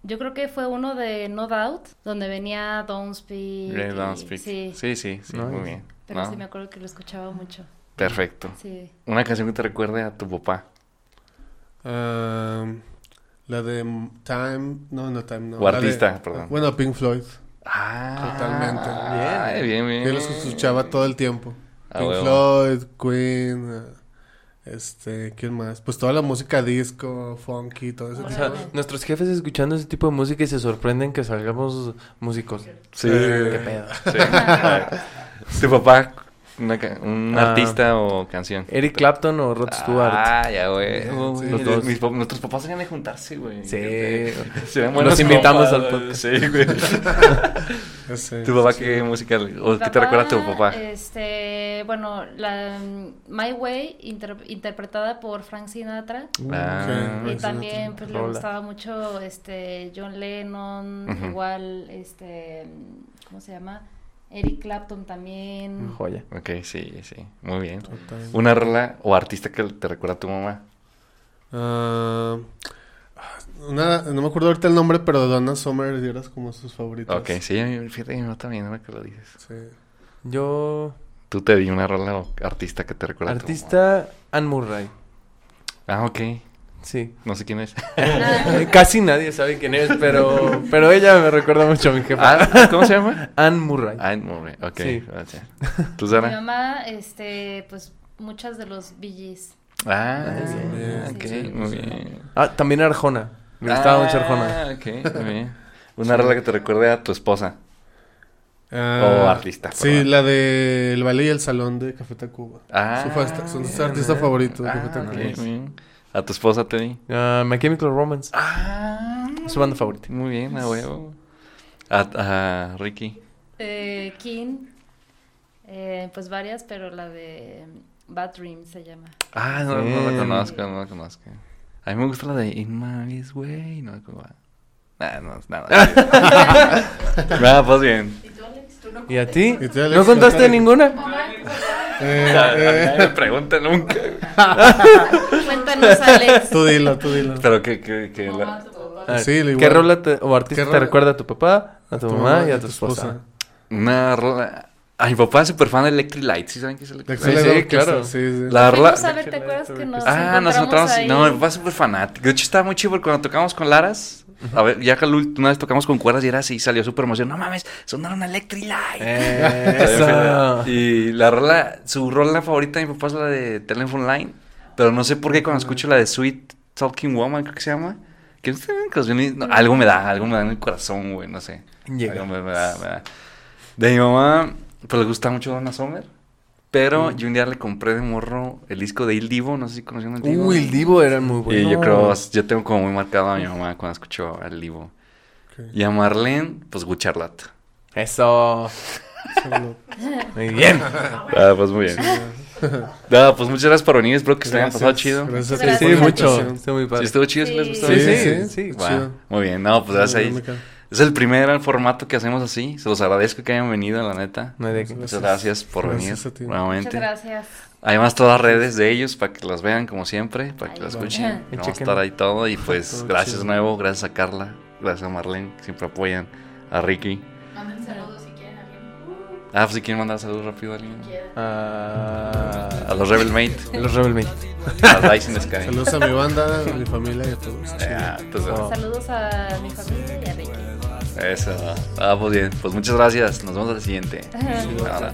yo creo que fue uno de No Doubt, donde venía Don't Speak. Ray y- Don't Speak. Sí, Sí, sí, muy bien. pero ¿No? sí me acuerdo que lo escuchaba mucho. Perfecto. Sí. Una canción que te recuerde a tu papá. Um, la de Time, no, no Time, no. O la de- artista, perdón. Bueno, Pink Floyd. Ah, Totalmente. Bien, bien, bien. Yo los escuchaba todo el tiempo. Ah, Pink. Floyd, Queen, eh, este, ¿quién más? Pues toda la música disco, funky, todo ese O tipo. sea, nuestros jefes escuchando ese tipo de música y se sorprenden que salgamos músicos. Sí. Eh, Qué pedo. Sí. *laughs* tu papá, una ca- un Ah. artista o canción. Eric Clapton o Rod Stewart. Ah, ya, güey. Sí, Uy, los mis- dos. mis pa- nuestros papás serían de juntarse, güey. Sí. *laughs* Se ven Los buenos invitamos al podcast. Sí, güey. *laughs* ¿Tu papá qué música? ¿O qué te recuerda a tu papá? Este, bueno, la My Way, inter- interpretada por Frank Sinatra. Ah. Ok. Y también pues le gustaba mucho este John Lennon, igual este ¿cómo se llama? Eric Clapton también. Joya. Ok, sí, sí. Muy bien. Total. Una rola o artista que te recuerda a tu mamá. Ah, una, no me acuerdo ahorita el nombre, pero Donna Summer era como sus favoritos. Ok, sí, a mí- fíjate, mi mamá también, ahora que lo dices. Sí. Yo, Tú te di una rola o artista que te recuerda a tu artista Anne Murray. mamá. Ah, ok. Sí. No sé quién es. *laughs* Casi nadie sabe quién es, pero, pero ella me recuerda mucho a mi jefa. Ah, ¿Cómo se llama? *laughs* Anne Murray. Ah, Murray. Ok, Sí. gracias. *laughs* ¿Tú, Mi Sara? mamá, este, pues muchas de los Gees. Ah, bien. ok, Sí. muy bien. Ah, también Arjona. Me gustaba mucho Arjona. Ah, ok, muy bien. Una rola que te recuerde a tu esposa. Ah, O artista, Sí, la de El Baile y el Salón de Café Tacuba. Ah, Su fa- son sus bien, artistas eh. favoritos de Ah, Café Tacuba. bien. ¿A tu esposa te di? Ah, My Chemical Romance. Ah, Su banda favorita. Muy bien, a huevo. A, a Ricky. Eh, King, eh, pues varias, pero la de Bad Dream se llama. Ah, no, no Sí. la conozco, no la conozco. A mí me gusta la de In My Way, no. Ah, no, nada. *laughs* Nada, pues bien. ¿Y tú, Alex? ¿Tú no ¿Y a ti? ¿Y tú, Alex? ¿No contaste ninguna? Eh, Nadie eh, me pregunta nunca. *laughs* Cuéntanos, Alex. tú dilo, tú dilo. Pero que, que, que Mamá, la- tu. Ah, Sí, lo ¿Qué igual. rola te- o artista ¿Qué te rola? recuerda a tu papá, a tu, mamá y a tu esposa? una rola... A mi papá es súper fan de Electric Light, ¿sí saben qué es Electric Light? Sí, Orquesta, claro. Sí, sí. La rola... Fuimos a ver, ¿te acuerdas que nos Ah, nos encontramos. ahí? No, mi papá es súper fanático. De hecho, estaba muy chido porque cuando tocamos con Laras, a ver, ya una vez tocamos con cuerdas y era así, salió súper emocionado. No mames, sonaron Electric Light. Eso. Y la rola, su rola favorita de mi papá es la de Telephone Line. Pero no sé por qué cuando escucho la de Sweet Talking Woman, creo que se llama. Que no, algo me da, algo me da en el corazón, güey, no sé. Llega. Algo me, me da, me da. De mi mamá, pues le gusta mucho Donna Summer. Pero yo un día le compré de morro el disco de Il Divo, no sé si conocieron el Divo. Uy, el Divo era muy bueno. Y yo creo, yo tengo como muy marcado a mi mamá cuando escucho al Divo. Ok. Y a Marlene, pues Gucharlat. Eso. Muy bien. Ah, pues muy bien. Ah, pues muchas gracias por venir, espero que se hayan pasado chido. Gracias Gracias. Sí, mucho. Está muy ¿Sí padre. estuvo chido? ¿Sí les Sí. gustó? Sí, Sí, sí, sí, sí. muy bien, no, pues gracias ahí. Es el primer formato que hacemos así. Se los agradezco que hayan venido, la neta. No hay de. Muchas gracias por Gracias venir a ti. Muchas nuevamente. gracias. Además, todas las redes de ellos para que las vean como siempre, para que las escuchen. Ajá. Vamos a estar ahí todo. Y pues, Todo gracias chido. nuevo. Gracias a Carla. Gracias a Marlene, que siempre apoyan. A Ricky. Manden saludos si quieren a alguien. Ah, pues si quieren mandar saludos rápido a alguien. Ah, A los Rebel Mate. los Rebel Mate. A the Sky. Saludos a mi banda, a mi familia y a todos. Ah, entonces, Oh. Saludos a mi familia y a Ricky. Eso. Ah, pues bien. Pues muchas gracias. Nos vemos al siguiente. Ajá.